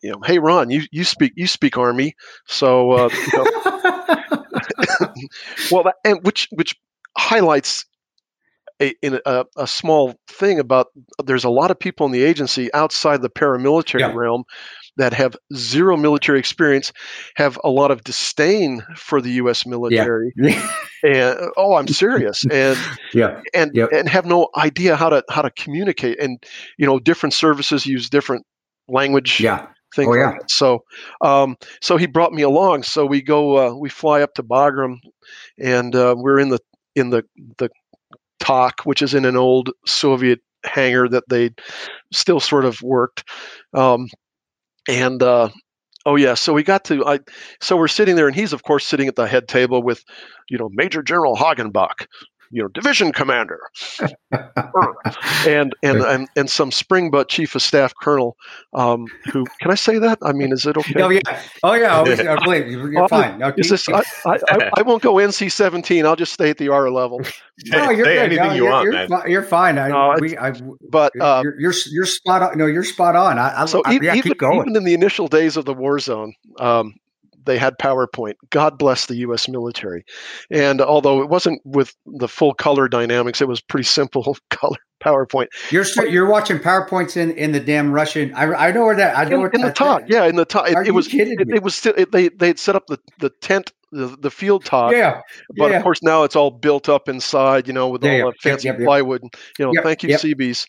You know, hey Ron, you, you speak you speak Army, so uh, you know, well, that, and which which highlights a, in a, a small thing about there's a lot of people in the agency outside the paramilitary Yeah. realm that have zero military experience, have a lot of disdain for the U.S. military, and oh, I'm serious, and yeah, and Yep. and have no idea how to how to communicate, and you know, different services use different language yeah. things. Oh, yeah. So, um, so he brought me along. So we go, uh, we fly up to Bagram, and uh, we're in the in the the TOC, which is in an old Soviet hangar that they still sort of worked. Um, and uh, oh yeah, so we got to I so we're sitting there, and he's of course sitting at the head table with, you know, Major General Hagenbeck, you know, division commander, and, and and and some spring butt chief of staff colonel, um, who can I say that? I mean, is it okay? Oh yeah, oh yeah, I believe you're fine. No, Is this? I, I, I, I won't go NC seventeen. I'll just stay at the R level. no, you're say good. anything No, you you're, want, you're, man. fi- you're fine. I, No, we, I, But uh, you're, you're you're spot on. No, you're spot on. I, I, so I, e- yeah, even, keep going. even in the initial days of the war zone, um, they had PowerPoint. God bless the U.S. military. And although it wasn't with the full color dynamics, it was pretty simple color PowerPoint. You're st- you're watching powerpoints in, in the damn Russian. I, I know where that. I know In, where in the top, yeah, in the top. It, it was. kidding It, me? it was still. It, they they had set up the the tent, the, the field top. Yeah, But yeah. of course now it's all built up inside, you know, with Yeah, all the fancy yep, yep. plywood. And, you know, thank you. Seabees,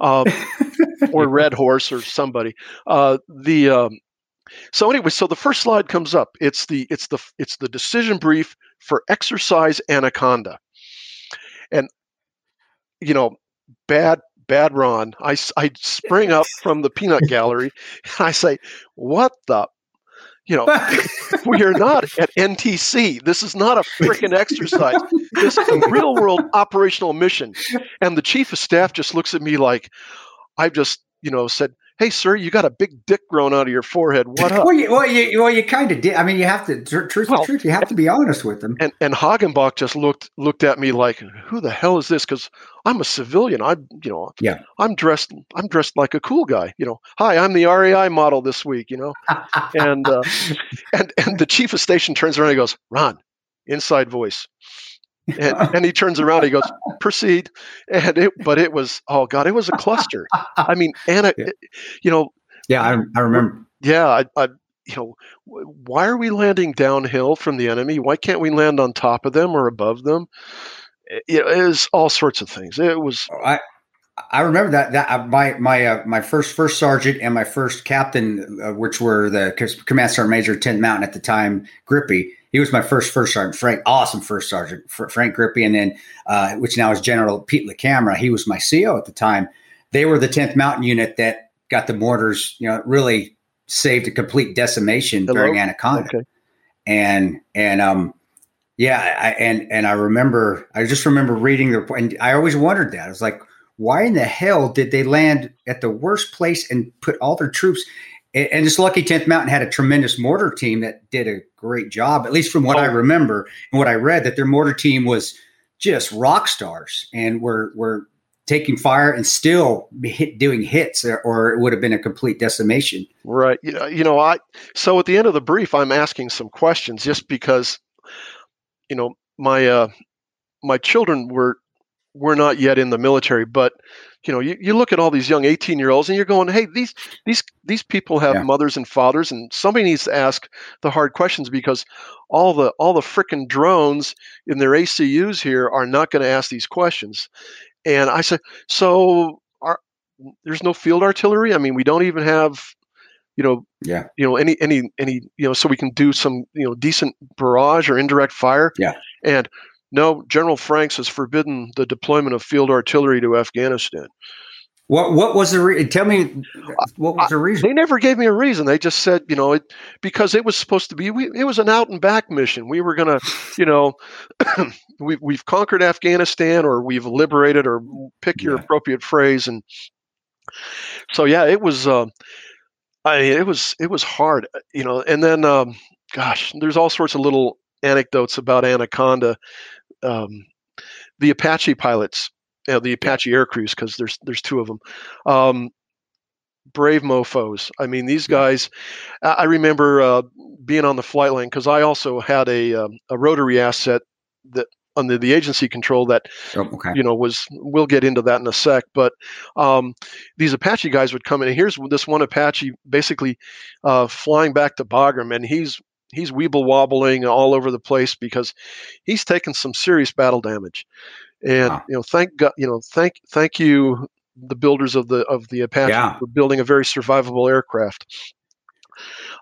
um, or Red Horse, or somebody. Uh, the um, so anyway, so the first slide comes up. It's the it's the it's the decision brief for exercise Anaconda, and you know, bad bad Ron. I I spring up from the peanut gallery, and I say, "What the." You know, we are not at NTC. This is not a freaking exercise. This is a real world operational mission. And the chief of staff just looks at me like I've just, you know, said, Hey, sir, you got a big dick growing out of your forehead. What up? Well, you, well, you, well, you kind of did. I mean, you have to. tr- Truth, Well, truth, you have to be honest with them. And and Hagenbeck just looked looked at me like, who the hell is this? Because I'm a civilian. I'm you know, Yeah. I'm dressed I'm dressed like a cool guy. You know, hi, I'm the REI model this week. You know, and uh, and and the chief of station turns around and goes, Ron, inside voice. And, and he turns around he goes, proceed. And it, but it was, oh God, it was a cluster. I mean, Anna, Yeah. you know, yeah, I, I remember. yeah, I, I, you know, why are we landing downhill from the enemy? Why can't we land on top of them or above them? It, it was all sorts of things. It was, I I remember that that uh, my my uh, my first first sergeant and my first captain, uh, which were the command sergeant major Ten mountain at the time, Grippe. He was my first first sergeant. Frank, awesome first sergeant, Fr- Frank Grippe, and then uh, which now is General Pete LaCamera. He was my CO at the time. They were the tenth mountain unit that got the mortars. You know, really saved a complete decimation Hello? during Anaconda okay. and and um yeah I, and and i remember i just remember reading the report and i always wondered that i was like why in the hell did they land at the worst place and put all their troops and, and this lucky 10th mountain had a tremendous mortar team that did a great job at least from what i Oh. remember and what i read that their mortar team was just rock stars and were were taking fire and still hit, doing hits or, or it would have been a complete decimation Right. You you know, I so at the end of the brief, I'm asking some questions just because, you know, my uh, my children were were not yet in the military, but you know, you, you look at all these young 18 year olds and you're going, hey, these these these people have Yeah. mothers and fathers, and somebody needs to ask the hard questions because all the all the frickin' drones in their ACUs here are not going to ask these questions. And I said, so are there's no field artillery? I mean, we don't even have you know yeah you know any any any you know so we can do some you know decent barrage or indirect fire Yeah. and no general franks has forbidden the deployment of field artillery to afghanistan what what was the re- tell me what was the reason they never gave me a reason they just said you know it because it was supposed to be we, it was an out and back mission we were going to you know we, we've conquered afghanistan or we've liberated or pick your Yeah. appropriate phrase and so yeah it was uh, I it was it was hard, uh, you know. And then, um, gosh, there's all sorts of little anecdotes about Anaconda. Um, the Apache pilots, you know, the Apache air crews, because there's there's two of them. Um, brave mofo's. I mean, these guys. I I remember uh, being on the flight line because I also had a um, a rotary asset that under the agency control that oh, okay you know was we'll get into that in a sec but um, these apache guys would come in and here's this one apache basically uh, flying back to bagram and he's he's weeble wobbling all over the place because he's taken some serious battle damage and Wow. you know thank god you know thank thank you the builders of the of the apache Yeah. for building a very survivable aircraft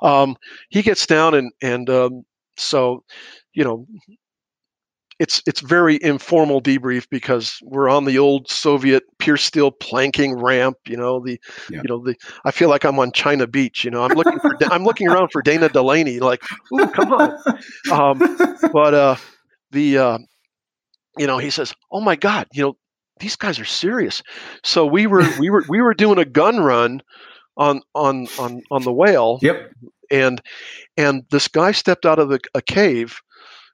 um, he gets down and and um, so you know it's it's very informal debrief because we're on the old Soviet pierce steel planking ramp. You know the yeah. you know the I feel like I'm on China Beach. You know I'm looking for I'm looking around for Dana Delany. Like, ooh, come on. Um, but uh, the uh, you know he says, oh my God, you know these guys are serious. So we were we were we were doing a gun run on on on on the whale. Yep. And and this guy stepped out of the, a cave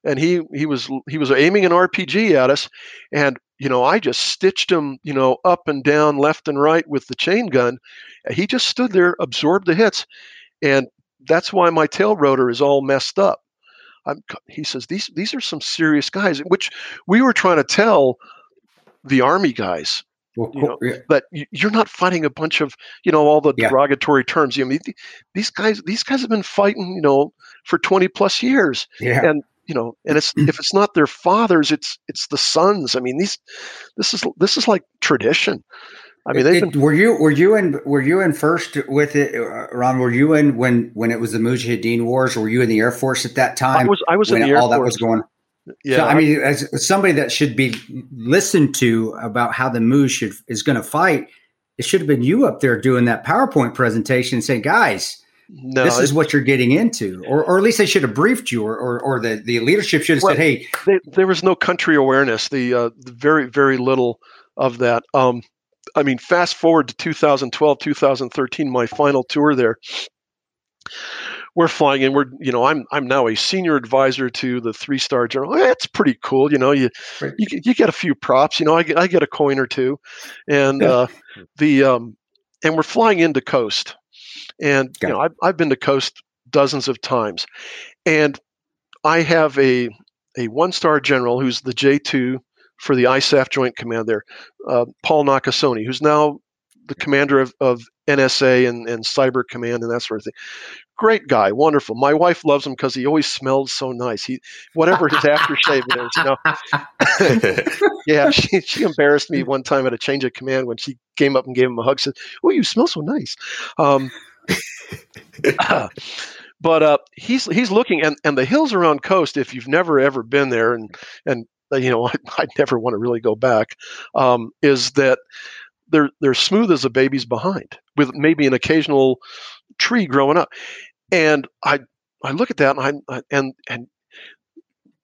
and he he was he was aiming an RPG at us, and you know I just stitched him you know up and down, left and right with the chain gun. He just stood there, absorbed the hits, and that's why my tail rotor is all messed up. I'm, he says these these are some serious guys, which we were trying to tell the army guys. Well, you know, yeah. that you're not fighting a bunch of you know all the yeah. derogatory terms. You I mean, these guys these guys have been fighting you know for 20 plus years, yeah. and you know and it's if it's not their fathers it's it's the sons. I mean these this is this is like tradition. I mean it, been, were you were you in were you in first with it uh, ron were you in when when it was the mujahideen wars? Were you in the air force at that time i was i was in the air all force. that was going yeah so, i mean as somebody that should be listened to about how the Muj should is going to fight it should have been you up there doing that powerpoint presentation saying guys no, this is what you're getting into, or, or at least they should have briefed you, or, or, or the, the leadership should have said, "Hey." They, there was no country awareness. The, uh, the very very little of that. Um, I mean, fast forward to 2012, 2013, my final tour there. We're flying in. We're you know I'm I'm now a senior advisor to the three star general. That's pretty cool. You know you, right. you you get a few props. You know I get I get a coin or two, and yeah. uh, the um, and we're flying into Khost and Got you know, I've, I've been to Khost dozens of times, and I have a a one star general who's the J two for the ISAF Joint Command there, uh, Paul Nakasone, who's now the commander of, of NSA and, and Cyber Command and that sort of thing. Great guy, wonderful. My wife loves him because he always smells so nice. He, whatever his aftershave is, you know. yeah, she, she embarrassed me one time at a change of command when she came up and gave him a hug. Said, "Oh, you smell so nice." Um, but uh, he's he's looking, and, and the hills around Khost. If you've never ever been there, and and uh, you know, I, I never want to really go back. Um, is that they're they're smooth as a baby's behind, with maybe an occasional tree growing up. And I I look at that, and I and and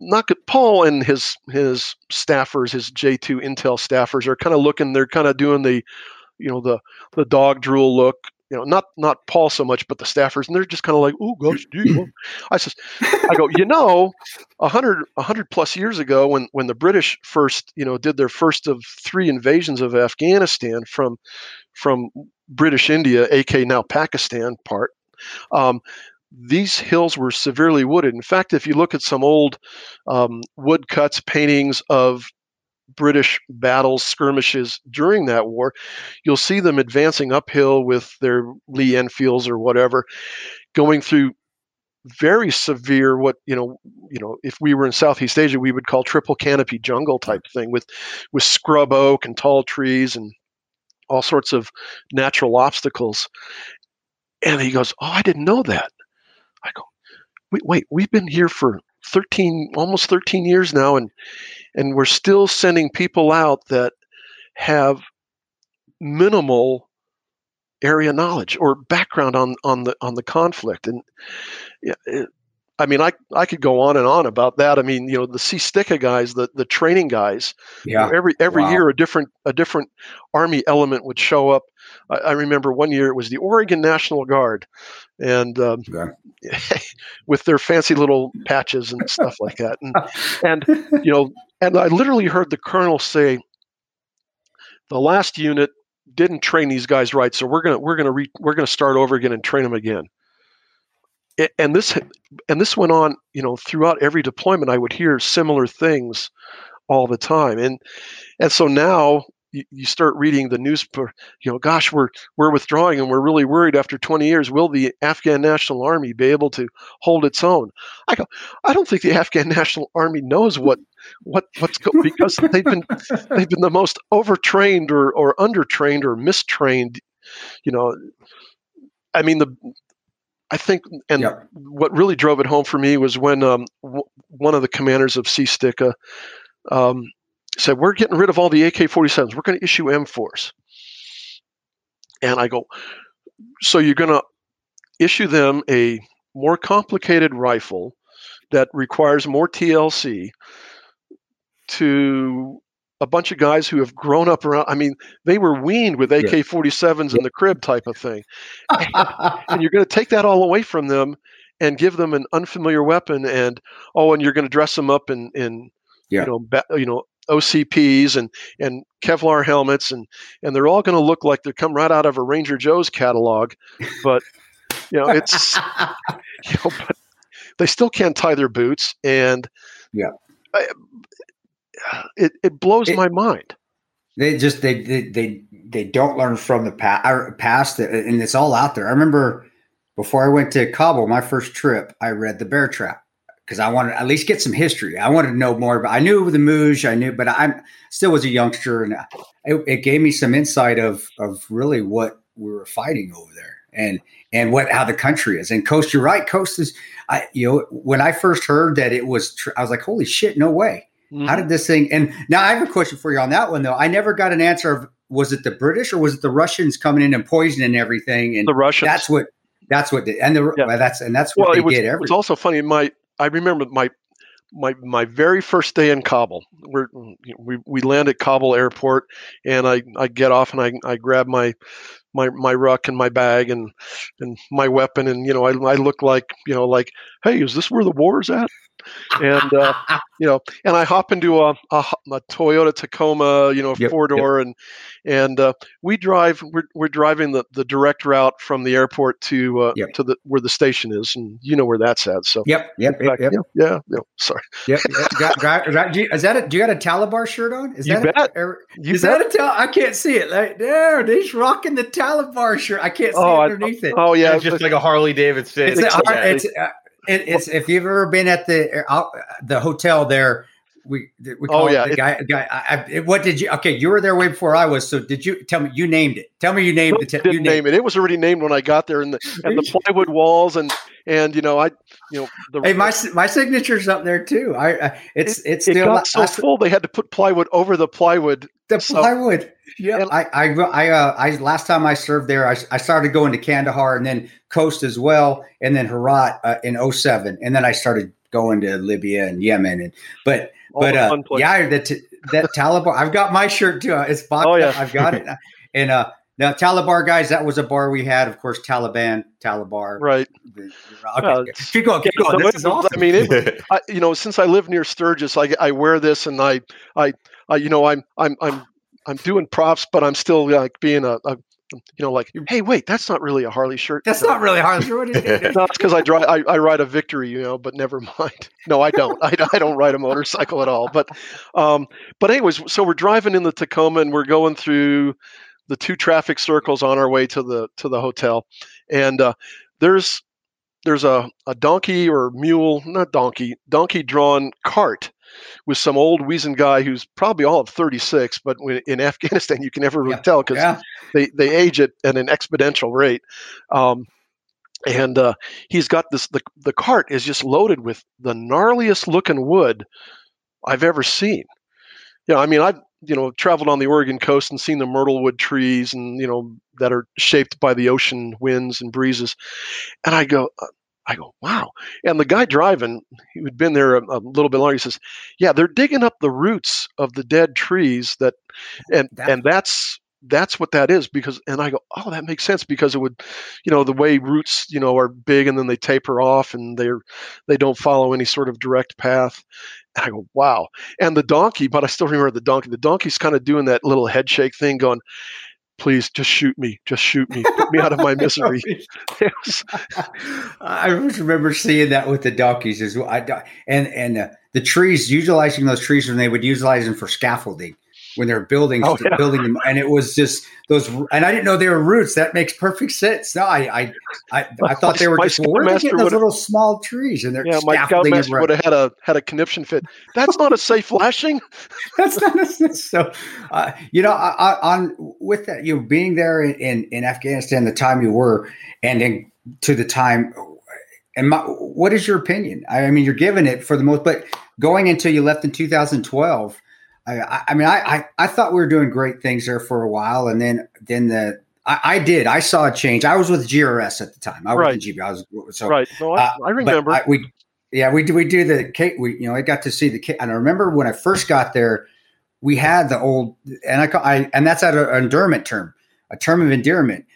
not Paul and his his staffers, his J two Intel staffers, are kind of looking. They're kind of doing the, you know, the the dog drool look, you know, not not Paul so much, but the staffers, and they're just kind of like, "Oh gosh, gee, I says, I go, you know, a hundred a hundred plus years ago, when when the British first, you know, did their first of three invasions of Afghanistan from from British India, aka now Pakistan part, um, these hills were severely wooded. In fact, if you look at some old um, woodcuts, paintings of British battles, skirmishes during that war, you'll see them advancing uphill with their Lee Enfields or whatever, going through very severe what you know you know if we were in southeast asia we would call triple canopy jungle type thing with with scrub oak and tall trees and all sorts of natural obstacles. And he goes oh i didn't know that. I go wait wait we've been here for 13 almost 13 years now and and we're still sending people out that have minimal area knowledge or background on on the on the conflict. And yeah, I mean, I I could go on and on about that. I mean, you know, the CSTC-A guys, the the training guys. Yeah. You know, every every wow. year, a different a different army element would show up. I, I remember one year it was the Oregon National Guard, and um, with their fancy little patches and stuff like that, and and you know, and I literally heard the colonel say, "The last unit didn't train these guys right, so we're gonna we're gonna re, we're gonna start over again and train them again." And this and this went on you know throughout every deployment i would hear similar things all the time. And and so now you, start reading the news you know gosh we're we're withdrawing and we're really worried after 20 years will the afghan national army be able to hold its own? I go i don't think the afghan national army knows what what what's go- because they've been they've been the most overtrained or or undertrained or mistrained you know. I mean the I think, and Yep. what really drove it home for me was when um, w- one of the commanders of CSTC-A um, said, "We're getting rid of all the AK-47s. We're going to issue M4s." And I go, "So you're going to issue them a more complicated rifle that requires more TLC to a bunch of guys who have grown up around. I mean, they were weaned with AK 47s in the crib type of thing. and you're going to take that all away from them and give them an unfamiliar weapon. And, oh, and you're going to dress them up in, in Yeah. you know, ba- you know, OCPs and, and Kevlar helmets, and, and they're all going to look like they come right out of a Ranger Joe's catalog. But, you know, it's, you know, but they still can't tie their boots. And, Yeah. I, it, it blows It- my mind. they just they they they, they don't learn from the past, past and it's all out there. I remember before i went to kabul my first trip i read the bear trap because i wanted to at least get some history. I wanted to know more but i knew the Muj, i knew but i still was a youngster and it, it gave me some insight of of really what we were fighting over there and and what how the country is. And Khost you're right Khost is i you know when i first heard that it was tr- i was like holy shit no way Mm-hmm. how did this thing? And now I have a question for you on that one though. I never got an answer of was it the British or was it the Russians coming in and poisoning everything? And the Russians? that's what that's what did. And the Yeah. that's and that's what well, they it was, did. it Every was also funny. My I remember my my my very first day in Kabul. We're, we we land at Kabul airport, and I, I get off and I, I grab my my my ruck and my bag and and my weapon, and you know I, I look like you know like hey is this where the war is at? And uh, you know, and I hop into a, a, a Toyota Tacoma, you know, Yep, four door, and and uh, we drive. We're, we're driving the, the direct route from the airport to uh, Yep. to the where the station is, and you know where that's at. So Yep, yep, yep, yep, yeah, yeah, yeah, Sorry, yep. yep. Got- got- got- you- is that a, do you got a Talibar shirt on? Is You that bet. A, er- You is that a Tal? I can't see it. Like, there, he's rocking the Talibar shirt. I can't see Oh, I- underneath it. oh yeah, it's just like a Harley Davidson. It's, a, exactly. it's, uh, it, it's if you've ever been at the uh, the hotel there, we we call Oh, it yeah, the guy guy. I, I, what did you? Okay, you were there way before I was. So did you tell me you named it? Tell me you named it. didn't you name it. It was already named when I got there, and the and the plywood walls, and and you know I, you know the Hey, my my signature's up there too. I, I it's it's it still got so I- full they had to put plywood over the plywood. the so- plywood. Yeah, I I I, uh, I last time I served there, I, I started going to Kandahar and then Khost as well, and then Herat uh, in 07. and then I started going to Libya and Yemen, and but but uh, yeah, that that Talibar. I've got my shirt too. It's boxed Oh, yeah. up. I've got it. And uh, now Talibar guys, that was a bar we had. Of course, Taliban, Talibar. right. The- the- Well, Okay, keep going. Keep Yeah, going. so This is awesome. I mean, it, I, you know, since I live near Sturgis, I, I wear this, and I, I, I, you know, I'm, I'm, I'm, I'm doing props, but I'm still like being a, a you know, like, hey, wait, that's not really a Harley shirt. That's not really. What is it? No, it's because I drive. I, I ride a Victory, you know. But never mind. No, I don't. I, I don't ride a motorcycle at all. But, um, but anyways, so we're driving in the Tacoma, and we're going through the two traffic circles on our way to the to the hotel, and uh, there's there's a, a donkey or mule, not donkey, donkey drawn cart with some old weazened guy who's probably all of 36, but in Afghanistan you can never really Yeah. tell because Yeah. they they age at, at an exponential rate. Um, and uh, he's got this the, the cart is just loaded with the gnarliest looking wood I've ever seen. You know, I mean, I've you know traveled on the Oregon coast and seen the myrtlewood trees and you know that are shaped by the ocean winds and breezes, and I go. I go, wow. And the guy driving, who'd been there a, a little bit longer, he says, yeah, they're digging up the roots of the dead trees that, and, That- and that's, that's what that is because, and I go, oh, that makes sense because it would, you know, the way roots, you know, are big and then they taper off and they're, they don't follow any sort of direct path. And I go, wow. And the donkey, but I still remember the donkey. The donkey's kind of doing that little head shake thing, going, please just shoot me, just shoot me, put me out of my misery. Was- I remember seeing that with the donkeys as well. I, and and uh, the trees, utilizing those trees when they would utilize them for scaffolding when they're building Oh, yeah. building them, and it was just those. And I didn't know they were roots. That makes perfect sense. No, I I I, I thought they were My just well, where they those little small trees, and they're yeah, my scoutmaster would have had a had a conniption fit. That's not a safe lashing. That's not a, so. Uh, you know, I, I, on with that, you know, being there in, in in Afghanistan, the time you were, and then to the time. And my, what is your opinion? I, I mean, you're giving it for the most, but going until you left in 2012. I, I mean, I, I, I thought we were doing great things there for a while, and then then the I, I, did. I saw a change. I was with GRS at the time. I was right. with GB. I was so right. No, I, uh, I remember. I, we, yeah, we do. We do the cake. We, you know, I got to see the cake, and I remember when I first got there, we had the old, and I, I and that's at an endearment term, a term of endearment.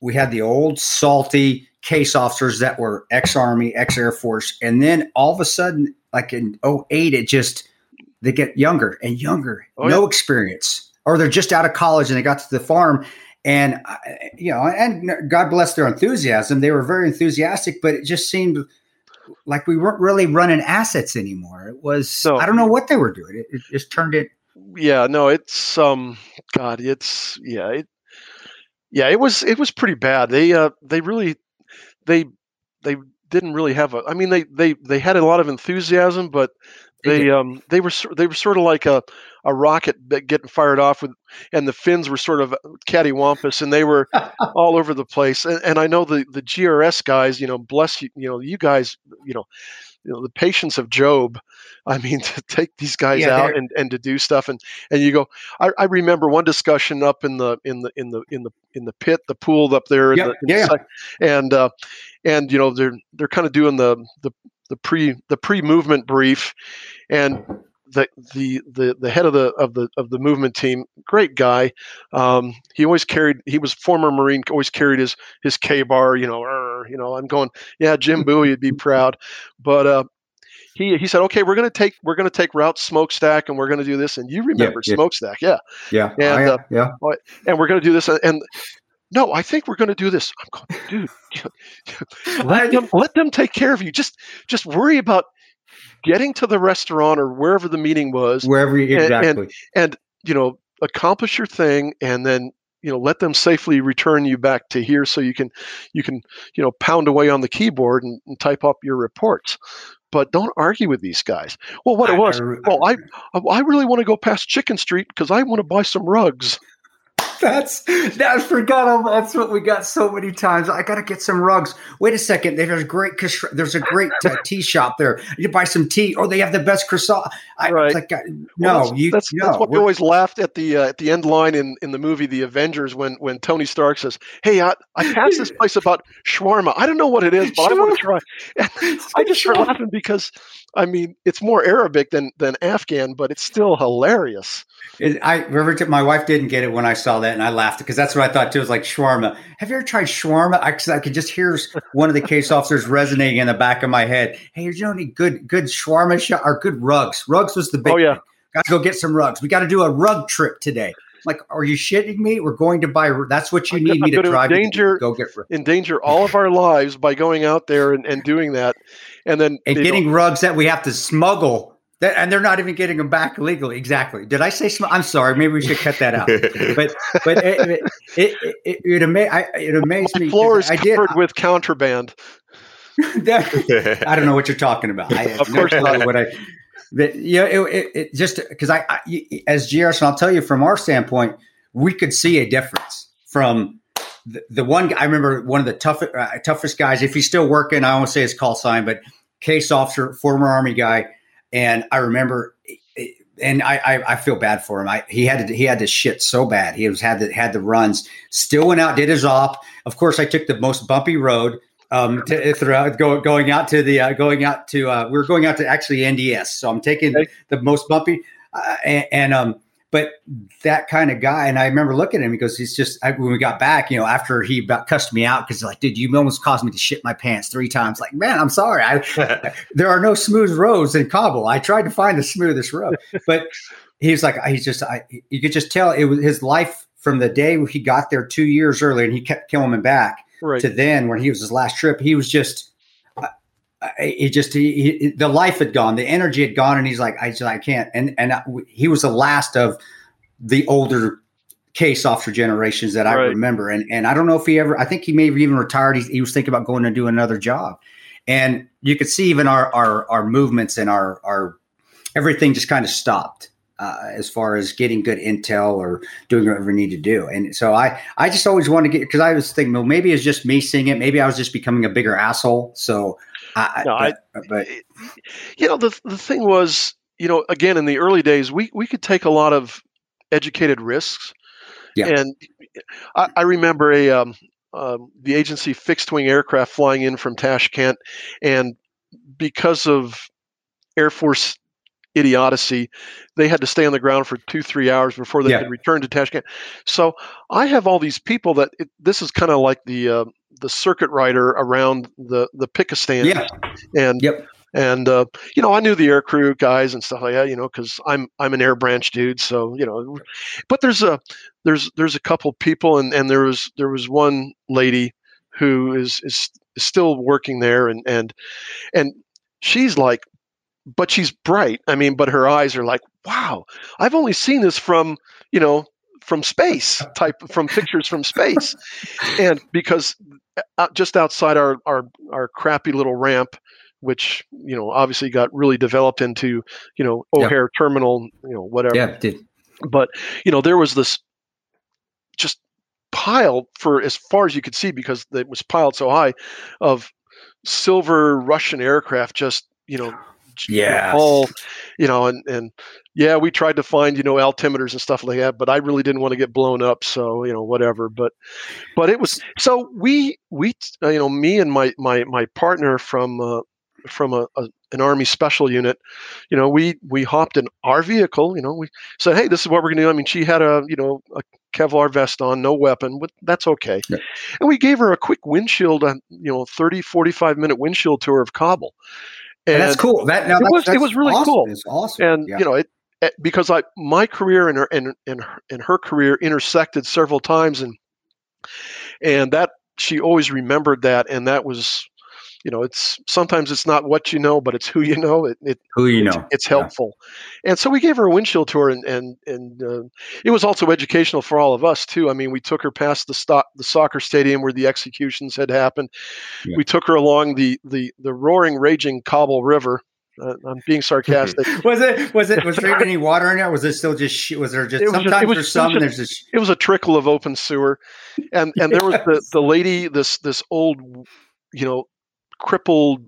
We had the old salty case officers that were ex Army, ex Air Force, and then all of a sudden, like in 08, it just they get younger and younger, oh, no yeah. experience, or they're just out of college and they got to the farm and uh, you know, and God bless their enthusiasm. They were very enthusiastic, but it just seemed like we weren't really running assets anymore. It was no. I don't know what they were doing. It, it, just turned it. Yeah, no, it's um, God, it's yeah, it, yeah, it was it was pretty bad. They uh, they really they they didn't really have a. I mean, they they they had a lot of enthusiasm, but they um they were they were sort of like a a rocket getting fired off with, and the fins were sort of cattywampus, and they were all over the place. And, and I know the the GRS guys, you know, bless you, you know, you guys, you know, you know the patience of Job. I mean, to take these guys yeah, out and, and to do stuff, and and you go. I, I remember one discussion up in the in the in the in the in the pit, the pool up there, yep, the, yeah, the, and uh, and you know they're they're kind of doing the the the pre the pre movement brief, and the, the the the head of the of the of the movement team, great guy. Um, he always carried. He was former Marine. Always carried his his K bar. You know, you know. I'm going. Yeah, Jim Bowie would be proud. But uh, he he said, okay, we're gonna take we're gonna take route smokestack and we're gonna do this. And you remember yeah, yeah. smokestack, yeah, yeah, and uh, yeah, and we're gonna do this. And no, I think we're going to do this. I'm going, dude, let them let them take care of you. Just just worry about getting to the restaurant or wherever the meeting was, wherever you, exactly, and, and, and you know accomplish your thing, and then you know let them safely return you back to here so you can you can you know pound away on the keyboard and, and type up your reports but don't argue with these guys. Well, what it was, well, I I really want to go past Chicken Street because I want to buy some rugs. That's I forgot. That's what we got so many times. I got to get some rugs. Wait a second. There's a great there's a great uh, tea shop there. You buy some tea. Oh, they have the best croissant. I, right. Like, uh, no, well, that's, you. That's, no, that's what we always laughed at the uh, at the end line in, in the movie The Avengers when when Tony Stark says, "Hey, I, I passed this place about shawarma. I don't know what it is, but I want to try." And I just start laughing because I mean it's more Arabic than than Afghan, but it's still hilarious. It, I remember my wife didn't get it when I saw that, and I laughed because that's what I thought too. It was like shawarma. Have you ever tried shawarma? I, I could just hear one of the case officers resonating in the back of my head. Hey, you know any good good shawarma sh- or good rugs? Rugs was the big. Oh yeah, got to go get some rugs. We got to do a rug trip today. Like, are you shitting me? We're going to buy. That's what you need I'm me to drive. Endanger, to go get endanger all of our lives by going out there and, and doing that, and then and getting rugs that we have to smuggle that, and they're not even getting them back legally. Exactly. Did I say? Sm- I'm sorry. Maybe we should cut that out. but but it it it, it, it, ama- I, it amazed me. Floor is covered did, with contraband. that, I don't know what you're talking about. I of course not. What I, but, you know, it, it, just because I, I, as GRS, and I'll tell you from our standpoint, we could see a difference from the, the one. I remember one of the toughest uh, toughest guys. If he's still working, I won't say his call sign, but case officer, former Army guy and I remember, and I, I, I feel bad for him. I, he had to, he had to shit so bad. He was had the, had the runs. Still went out, did his op. Of course, I took the most bumpy road um, to, throughout go, going out to the uh, going out to uh, we are going out to actually NDS. So I'm taking the, the most bumpy uh, and, and um but that kind of guy, and I remember looking at him because he's just I, when we got back, you know, after he about cussed me out because like, dude, you almost caused me to shit my pants three times. Like, man, I'm sorry. I, there are no smooth roads in Kabul. I tried to find the smoothest road, but he's like, he's just, I, you could just tell it was his life from the day he got there two years earlier, and he kept coming back right. to then when he was his last trip. He was just he just he, he, the life had gone, the energy had gone, and he's like, I just I can't. And and I, he was the last of the older case officer generations that I right. remember. And and I don't know if he ever. I think he may have even retired. He, he was thinking about going to do another job. And you could see even our our our movements and our our everything just kind of stopped. uh, as far as getting good intel or doing whatever we need to do. And so I, I just always wanted to get because I was thinking, well, maybe it's just me seeing it. Maybe I was just becoming a bigger asshole. So, I, No, but, I- but you know the the thing was you know again in the early days we we could take a lot of educated risks Yeah. and i, I remember a um, um, the agency fixed wing aircraft flying in from tashkent and because of air force idiocy they had to stay on the ground for two three hours before they Yeah. could return to tashkent so i have all these people that it, this is kind of like the uh, the circuit rider around the the Pikistan yeah, and yep, and uh, you know I knew the air crew guys and stuff like that, you know, because I'm I'm an air branch dude, so you know. But there's a there's there's a couple people, and and there was there was one lady who is is, still working there, and and and she's like, but she's bright. I mean, but her eyes are like, wow, I've only seen this from you know from space type from pictures from space and because just outside our our our crappy little ramp which you know obviously got really developed into you know Yeah. O'Hare terminal you know whatever yeah, did but you know there was this just pile for as far as you could see because it was piled so high of silver Russian aircraft just you know Yes. all you know and and yeah we tried to find you know altimeters and stuff like that but I really didn't want to get blown up so you know whatever but but it was so we we uh, you know me and my my my partner from uh, from a, a an army special unit you know we we hopped in our vehicle you know we said hey this is what we're going to do i mean she had a you know a kevlar vest on no weapon but that's okay Yeah. and we gave her a quick windshield uh, you know 30 45 minute windshield tour of kabul And that's cool. That now It that's, was- it was really awesome. cool. It's awesome. and yeah. you know it, it because i my career and her and, and her- and her career intersected several times and and that she always remembered that and that was you know it's sometimes it's not what you know but it's who you know it, it who you it's, know. it's Yeah. helpful and so we gave her a windshield tour and and and uh, it was also educational for all of us too i mean we took her past the stock the soccer stadium where the executions had happened Yeah. we took her along the the the roaring raging kabul river uh, i'm being sarcastic Was it? Was it? Was there any water in it? Was it still just? sh- Was there just? Was sometimes was- there's some. and there's just. it was a trickle of open sewer and and there was the the lady this this old you know crippled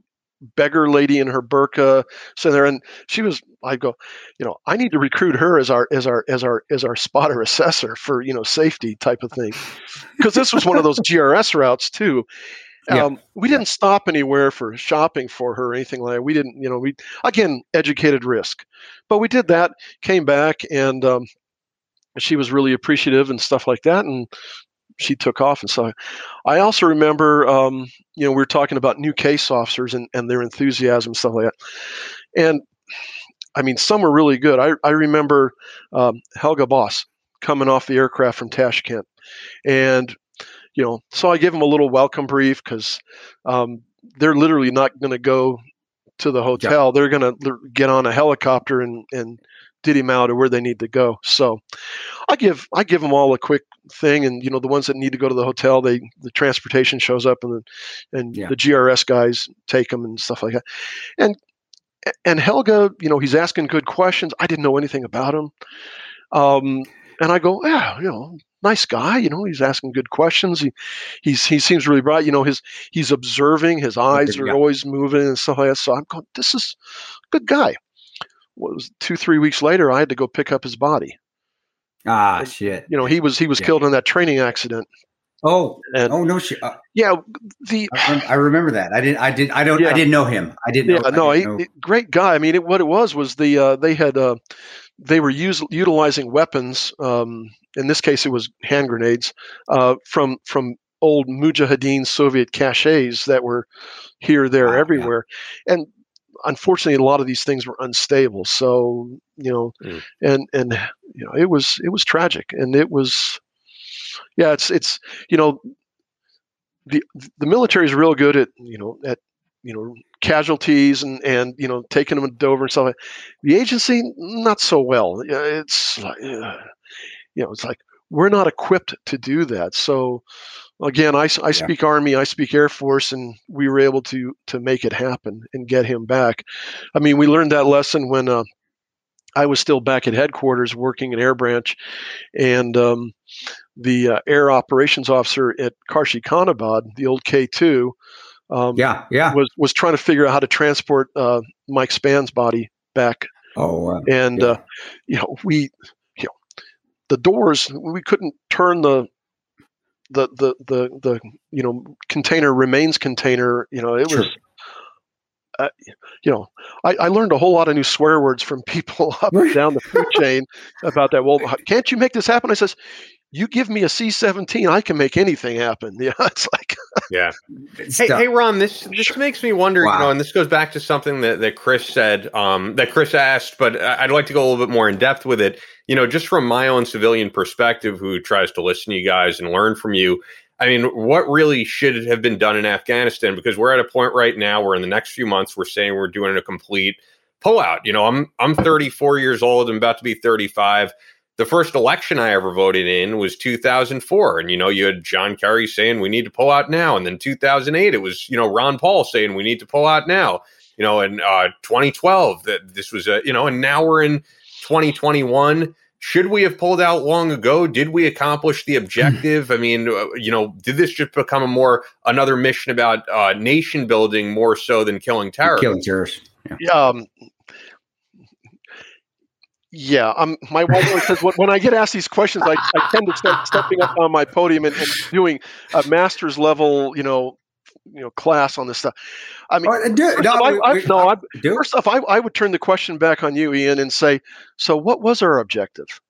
beggar lady in her burqa sitting there and she was i go you know i need to recruit her as our as our as our as our spotter assessor for you know safety type of thing because this was one of those grs routes too Yeah. um, we didn't stop anywhere for shopping for her or anything like that. We didn't, you know, we again educated risk, but we did that. Came back and um, she was really appreciative and stuff like that, and she took off. And so, I also remember, um, you know, we were talking about new case officers and, and their enthusiasm and stuff like that, and I mean, some were really good. I I remember um, Helge Boes coming off the aircraft from Tashkent, and you know, so I give them a little welcome brief because um, they're literally not going to go to the hotel. They're going to get on a helicopter and and did him out or where they need to go. So I give I give them all a quick thing, and you know, the ones that need to go to the hotel, they the transportation shows up, and the, and Yeah. the GRS guys take them and stuff like that. And and Helge, you know, he's asking good questions. I didn't know anything about him. Um, and I go, yeah, you know, nice guy. You know, he's asking good questions. He, he's he seems really bright. You know, his he's observing. His eyes are yeah. always moving and stuff like that. So I'm going, this is a good guy. Was two three weeks later? I had to go pick up his body. Ah, shit. You know, he was he was Yeah. killed in that training accident. Oh, And oh no shit. Uh, yeah, the I, I remember that. I didn't. I did. I don't. Yeah. I didn't know him. I didn't. know, no, didn't he, know. great guy. I mean, it, what it was was the uh, they had uh, they were use, utilizing weapons. Um, in this case, it was hand grenades uh, from from old Mujahideen Soviet caches that were here, there, yeah. everywhere, and unfortunately, a lot of these things were unstable. So you know, Mm. and and you know, it was it was tragic, and it was yeah, it's it's you know the the military is real good at you know at you know casualties and and you know taking them to Dover and stuff. Like the agency not so well. It's like you know it's like we're not equipped to do that. So again, I, I speak Army, I speak Air Force, and we were able to to make it happen and get him back. I mean, we learned that lesson when. Uh, I was still back at headquarters working at Air Branch, and um, the uh, air operations officer at Karshi Khanabad, the old K two, um, yeah, yeah, was was trying to figure out how to transport uh, Mike Spann's body back. Oh, wow. and yeah. uh, you know we, you know, the doors we couldn't turn the the the the the you know container remains container. You know it was. Uh, you know, I, I, learned a whole lot of new swear words from people up and down the food chain about that. Well, can't you make this happen? I says, you give me a C-17, I can make anything happen. Yeah, it's like yeah. hey, hey, Ron, this this makes me wonder. Wow. You know, and this goes back to something that, that Chris said, um, that Chris asked, but I'd like to go a little bit more in depth with it. You know, just from my own civilian perspective, who tries to listen to you guys and learn from you. I mean, what really should have been done in Afghanistan? Because we're at a point right now where in the next few months we're saying we're doing a complete pullout. You know, I'm I'm 34 years old. I'm about to be 35 the first election I ever voted in was 2004. And, you know, you had John Kerry saying we need to pull out now. And then 2008, it was, you know, Ron Paul saying we need to pull out now. You know, in uh, 2012, that this was a, you know, and now we're in 2021. Should we have pulled out long ago? Did we accomplish the objective? I mean, uh, you know, did this just become a more another mission about uh, nation building more so than killing terrorists? Killing terrorists. Yeah. Um, yeah, um, my wife always says when, I get asked these questions, I, I tend to start stepping up on my podium and, and, doing a master's level, you know, you know, class on this stuff. I mean, do, no, off, I, I, no I, first off, I, I would turn the question back on you, Ian, and say, so what was our objective?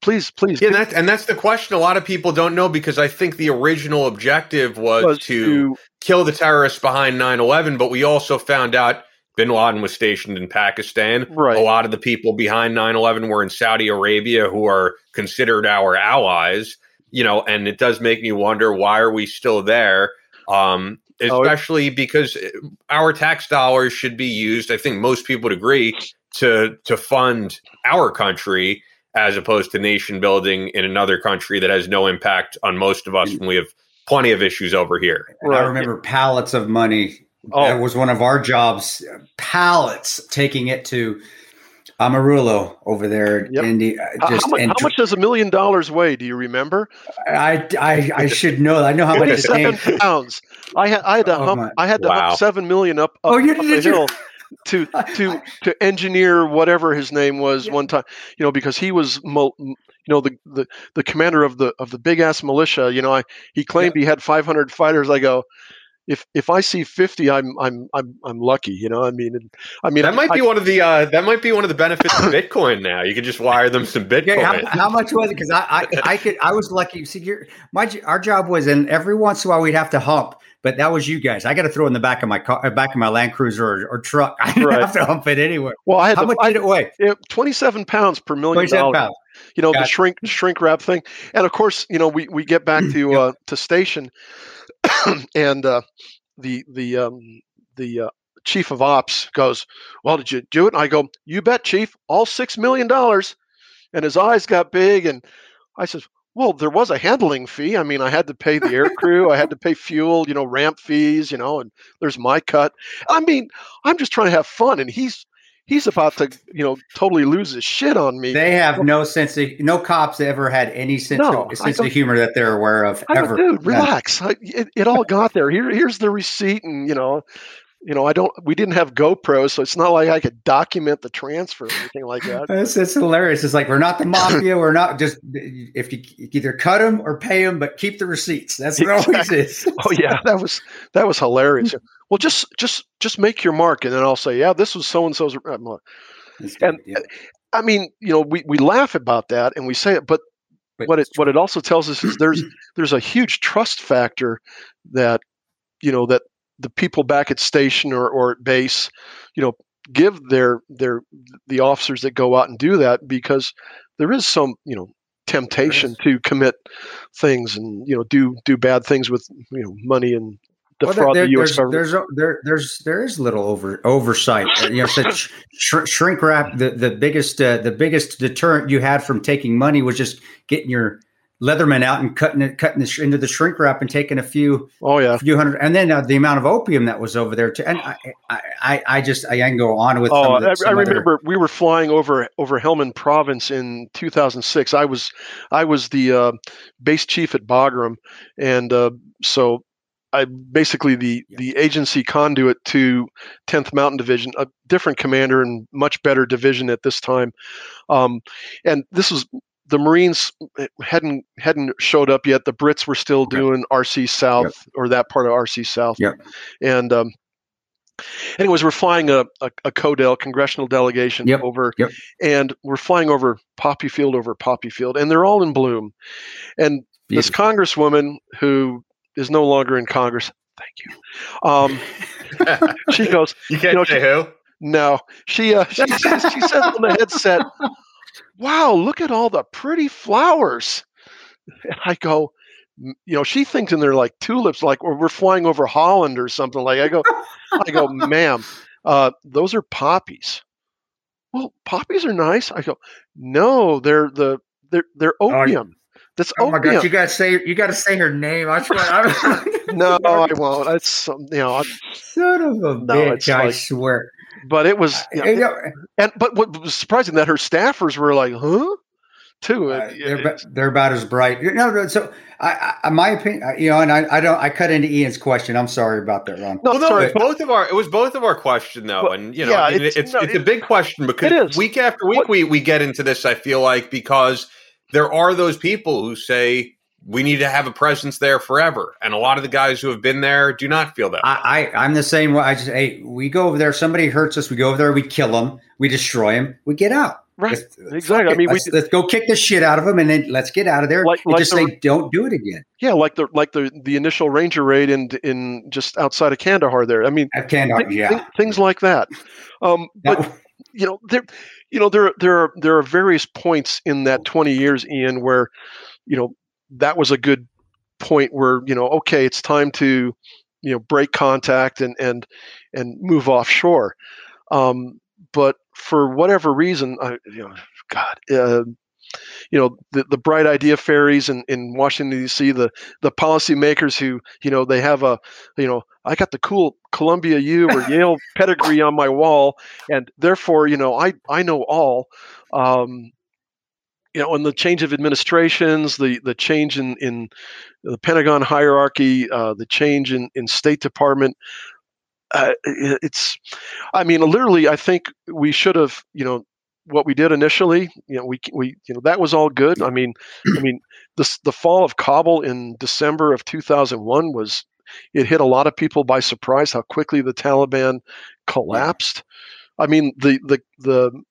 Please, please. Yeah, that, and that's the question. A lot of people don't know because I think the original objective was, was to, to kill the terrorists behind 9 11, but we also found out bin Laden was stationed in Pakistan. Right. A lot of the people behind 9 11 were in Saudi Arabia, who are considered our allies, you know, and it does make me wonder why are we still there? Um, oh, especially oh, because our tax dollars should be used, I think most people would agree, to to fund our country as opposed to nation building in another country that has no impact on most of us when we have plenty of issues over here. Right. I remember pallets of money Oh. That was one of our jobs. Pallets taking it to Amarillo over there yep. in the, uh, just, how, much, how, much, does a million dollars weigh? Do you remember? I, I, I should know. I know how much seven pounds. I had I had to oh hump, I had to wow. hump seven million up, up, oh, you, up the hill to to to engineer whatever his name was yeah. one time. You know, because he was you know the, the the commander of the of the big ass militia. You know, I he claimed yeah. he had 500 fighters. I go, if if I see fifty, I'm I'm I'm I'm lucky. You know, I mean, I mean that might I, be one of the uh, that might be one of the benefits of Bitcoin. Now you can just wire them some Bitcoin. how, how, much was it? Because I, I I could I was lucky. See, your my our job was, and every once in a while we'd have to hump. But that was you guys. I got to throw in the back of my car, back of my Land Cruiser or, or truck. I didn't right. have to hump it anywhere. Well, I had how much I, did it weigh? Twenty-seven pounds per million dollars. Pounds. You know gotcha. the shrink shrink wrap thing, and of course, you know we we get back to uh, to station, and uh, the the um, the uh, chief of ops goes, "Well, did you do it?" And I go, "You bet, chief. All six million dollars." And his eyes got big, and I says, "Well, there was a handling fee. I mean, I had to pay the air crew, I had to pay fuel, you know, ramp fees, you know, and there's my cut. I mean, I'm just trying to have fun, and he's he's about to you know totally lose his shit on me. They have no sense of no cops ever had any sense no, of sense of humor that they're aware of I ever. Dude, relax. I, it, it all got there. Here, here's the receipt, and you know, you know, I don't. We didn't have GoPro, so it's not like I could document the transfer or anything like that. it's, it's hilarious. It's like we're not the mafia. we're not just if you either cut them or pay them, but keep the receipts. That's what exactly. always is. oh yeah, that was that was hilarious. well, just just just make your mark, and then I'll say, yeah, this was so uh, and so's. And I mean, you know, we we laugh about that and we say it, but but what it what it also tells us is there's there's a huge trust factor that you know that the people back at station or, or at base, you know, give their their the officers that go out and do that because there is some you know temptation to commit things and you know do do bad things with you know money and defraud well, there, the U.S. There's, government. There's there there's there is little over oversight. you know, such sh- shrink wrap. The the biggest uh, the biggest deterrent you had from taking money was just getting your Leatherman out and cutting it, cutting the, into the shrink wrap and taking a few, oh yeah, a few hundred, and then uh, the amount of opium that was over there too. And I, I, I just I can go on with. Oh, the, I, I, remember other... we were flying over over Helmand Province in 2006. I was I was the uh, base chief at Bagram, and uh, so I basically the the agency conduit to 10th Mountain Division, a different commander and much better division at this time. Um, and this was the Marines hadn't hadn't showed up yet. The Brits were still doing RC South yep. or that part of RC South. Yep. And um, anyways, we're flying a, a, a CODEL congressional delegation yep. over, yep. and we're flying over Poppy Field over Poppy Field, and they're all in bloom. And Beautiful. this congresswoman who is no longer in Congress, thank you. Um, she goes, "You can't you know, say she, who." No, she uh, she, says, she says on the headset, wow, look at all the pretty flowers. And I go, you know, she thinks in there like tulips, like we're flying over Holland or something. Like I go, I go, ma'am, uh, those are poppies. Well, poppies are nice. I go, no, they're the they're they're opium. That's oh opium. my god! You gotta say you gotta say her name. I swear. no, I won't. That's you know. I'm, Son of a no, bitch! I like, swear but it was you know, and but what was surprising that her staffers were like huh? Too uh, they're, they're about as bright. No so I, I my opinion you know and I, I don't I cut into Ian's question. I'm sorry about that Ron. No, no it both of our it was both of our question though well, and you know yeah, I mean, it's it's, no, it's, a big question because week after week what, we we get into this I feel like because there are those people who say we need to have a presence there forever. And a lot of the guys who have been there do not feel that. I, I am the same way. I just hey, we go over there. Somebody hurts us. We go over there. We kill them. We destroy them. We get out. Right. Let's, exactly. I mean, let's, we, let's, go kick the shit out of them, and then let's get out of there. Like, and like just the, say, don't do it again. Yeah, like the like the the initial Ranger raid in in just outside of Kandahar. There. I mean, At Kandahar. Th- yeah. Th- things like that. Um, but you know, there, you know, there there are there are various points in that twenty years, Ian, where you know that was a good point where you know okay it's time to you know break contact and and and move offshore. Um, but for whatever reason I, you know god uh, you know the, the bright idea fairies in, in washington d.c the the policymakers who you know they have a you know i got the cool columbia u or yale pedigree on my wall and therefore you know i i know all um, you know, and the change of administrations, the the change in in the Pentagon hierarchy, uh, the change in in State Department. Uh, it's, I mean, literally, I think we should have, you know, what we did initially. You know, we we you know that was all good. I mean, I mean, the the fall of Kabul in December of 2001 was it hit a lot of people by surprise how quickly the Taliban collapsed. I mean, the the the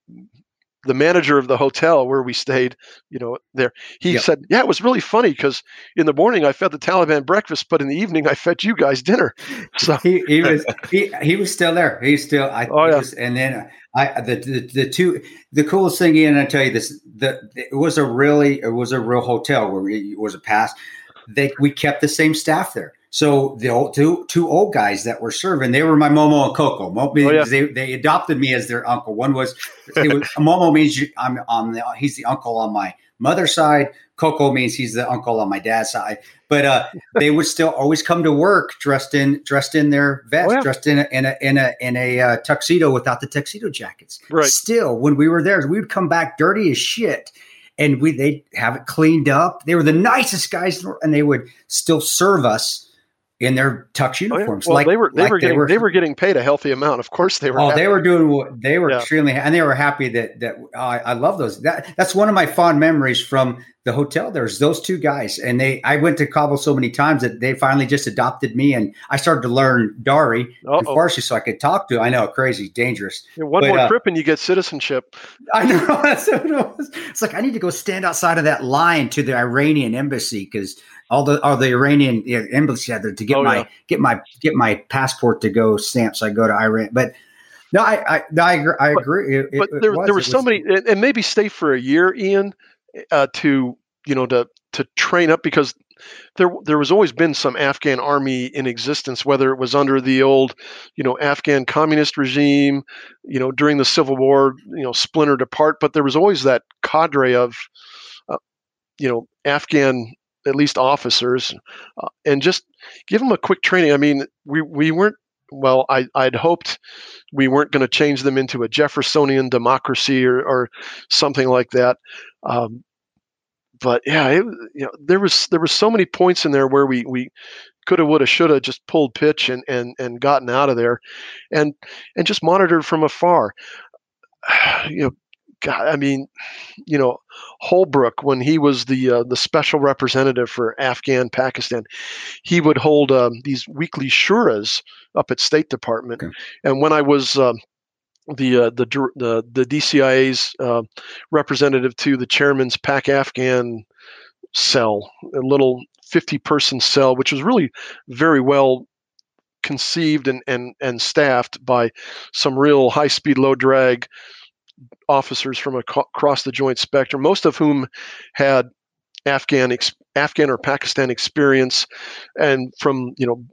the manager of the hotel where we stayed, you know, there, he yep. said, "Yeah, it was really funny because in the morning I fed the Taliban breakfast, but in the evening I fed you guys dinner." So he, he was he, he was still there. He's still. I, oh yeah. Was, and then I the, the the two the coolest thing, Ian, I tell you this, the it was a really it was a real hotel where it was a pass. They we kept the same staff there. So the old, two two old guys that were serving, they were my Momo and Coco. Momo, oh, yeah. they they adopted me as their uncle. One was, was Momo means you, I'm on the he's the uncle on my mother's side. Coco means he's the uncle on my dad's side. But uh, they would still always come to work dressed in dressed in their vest, oh, yeah. dressed in a in a in a, in a uh, tuxedo without the tuxedo jackets. Right. Still, when we were there, we would come back dirty as shit and we they have it cleaned up. They were the nicest guys, and they would still serve us in their tux uniforms. Oh, yeah. well, like they were they like were getting they were, they were, getting paid a healthy amount. Of course they were. Oh, happy. they were doing what they were yeah. extremely and they were happy that that I, I love those. That that's one of my fond memories from the hotel. There's those two guys, and they I went to Kabul so many times that they finally just adopted me, and I started to learn Dari and Farsi so I could talk to. I know, crazy, dangerous. Yeah, one but, more uh, trip and you get citizenship. I know. it's like I need to go stand outside of that line to the Iranian embassy because all the all the Iranian embassy had to get oh, my yeah. get my get my passport to go stamp so I go to Iran. But no, I I, no, I, agree, I agree. It, but it, there, was, there were so was, many, and maybe stay for a year, Ian, uh, to you know to to train up because there there was always been some Afghan army in existence, whether it was under the old, you know, Afghan communist regime, you know, during the Civil War, you know, splintered apart. But there was always that cadre of you know Afghan at least officers, uh, and just give them a quick training. I mean, we we weren't well. I I'd hoped we weren't going to change them into a Jeffersonian democracy or or something like that. Um, but yeah, it, you know, there was there was so many points in there where we we coulda, woulda, shoulda just pulled pitch and and and gotten out of there, and and just monitored from afar. You know, God, I mean, you know, Holbrooke when he was the uh, the special representative for Afghan Pakistan, he would hold um, these weekly shuras up at State Department, okay. and when I was um, the, uh, the the the DCIA's uh, representative to the chairman's Pak Afghan cell, a little 50 person cell, which was really very well conceived and, and, and staffed by some real high speed, low drag officers from across the joint spectrum, most of whom had Afghan Afghan or Pakistan experience, and from you know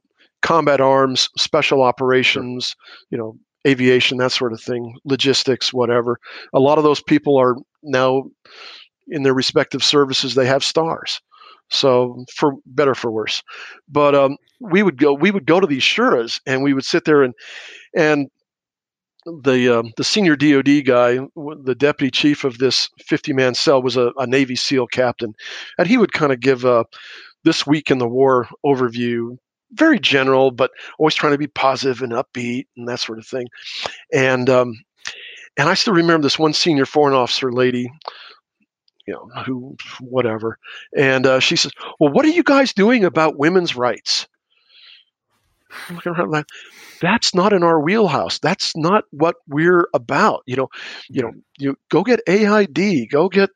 combat arms, special operations, you know aviation, that sort of thing, logistics, whatever. A lot of those people are now in their respective services. They have stars, so for better for worse. But um, we would go we would go to these shuras and we would sit there and and the um, the senior DoD guy, the deputy chief of this 50 man cell, was a, a, Navy SEAL captain, and he would kind of give a this week in the war overview, very general, but always trying to be positive and upbeat and that sort of thing. And um, and I still remember this one senior foreign officer lady. You know, who, whatever. And uh, she says, Well, what are you guys doing about women's rights? I'm looking around like, that's not in our wheelhouse. That's not what we're about. You know, you know, mm-hmm. you go get AID, go get,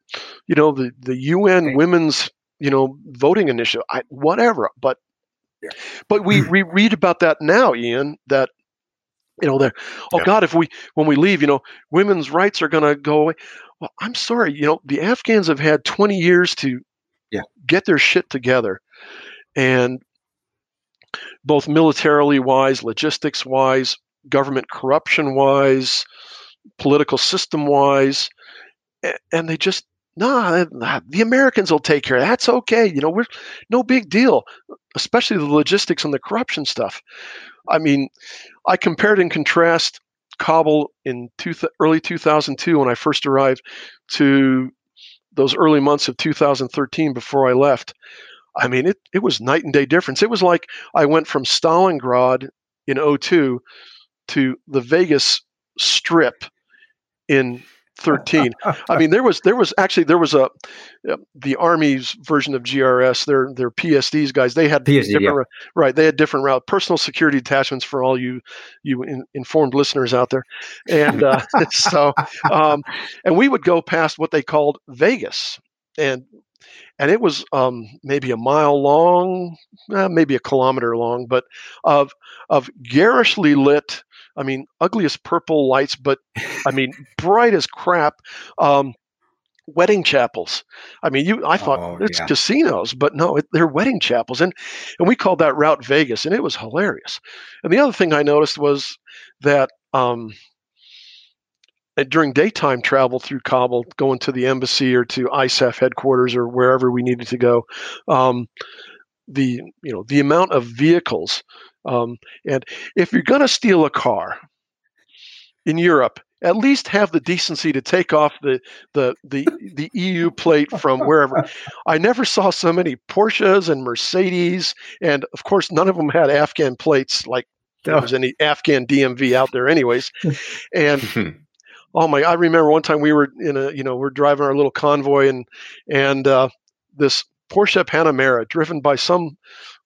you know, the the UN Women's, you know, voting initiative, I, whatever. But yeah. but we we read about that now, Ian. That you know, there. Oh yeah. God, if we when we leave, you know, women's rights are going to go away. Well, I'm sorry. You know, the Afghans have had 20 years to yeah. get their shit together, and both militarily wise, logistics wise, government corruption wise, political system wise, and they just nah, the Americans will take care. That's okay. You know, we're no big deal, especially the logistics and the corruption stuff. I mean, I compared and contrast Kabul in two early 2002 when I first arrived to those early months of 2013 before I left. I mean, it, it was night and day difference. It was like I went from Stalingrad in 02 to the Vegas Strip in 13. I mean, there was there was actually there was a uh, the Army's version of GRS. Their their PSDs guys. They had PSD, different yeah. right. They had different route personal security detachments for all you you in, informed listeners out there, and uh, so um, and we would go past what they called Vegas, and and it was um, maybe a mile long, eh, maybe a kilometer long, but of of garishly lit. I mean, ugliest purple lights, but I mean, bright as crap. Um, wedding chapels. I mean, you. I thought oh, it's yeah. casinos, but no, it, they're wedding chapels, and and we called that Route Vegas, and it was hilarious. And the other thing I noticed was that um, during daytime travel through Kabul, going to the embassy or to ISAF headquarters or wherever we needed to go, um, the you know the amount of vehicles, um, and if you're going to steal a car in Europe, at least have the decency to take off the the the, the EU plate from wherever. I never saw so many Porsches and Mercedes, and of course, none of them had Afghan plates like there was any Afghan DMV out there, anyways. And oh my i remember one time we were in a you know we're driving our little convoy and and uh, this porsche panamera driven by some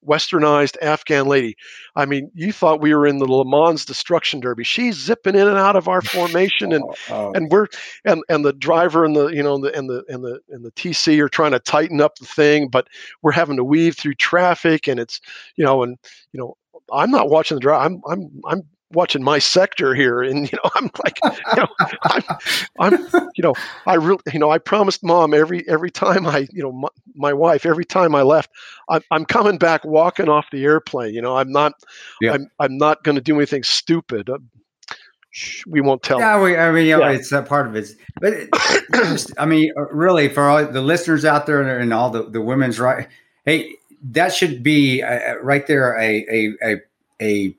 westernized afghan lady i mean you thought we were in the le mans destruction derby she's zipping in and out of our formation and oh, oh. and we're and and the driver and the you know and the and the and the and the tc are trying to tighten up the thing but we're having to weave through traffic and it's you know and you know I'm not watching the drive. I'm I'm I'm watching my sector here and you know i'm like you know i'm i'm you know i really you know i promised mom every every time i you know my, my wife every time i left I'm, I'm coming back walking off the airplane you know i'm not yeah. i'm i'm not going to do anything stupid uh, we won't tell. Yeah, we, I mean, Yeah. it's that part of it. But it, just, I mean, uh, really, for all the listeners out there and all the, the women's right, hey, that should be uh, right there a a a a,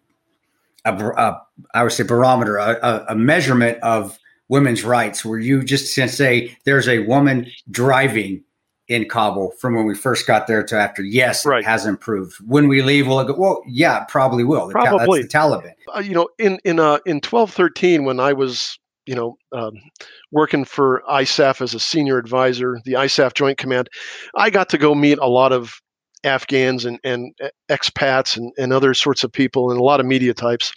a, a I would say barometer, a, a, measurement of women's rights, where you just say there's a woman driving in Kabul from when we first got there to after. Yes, Right. it has improved. When we leave, will it go? Well, yeah, probably will. Probably. that's the Taliban. uh, you know, in in uh, in twelve thirteen, when I was you know um, working for ISAF as a senior advisor, the ISAF Joint Command, I got to go meet a lot of Afghans and and uh, expats and, and other sorts of people and a lot of media types.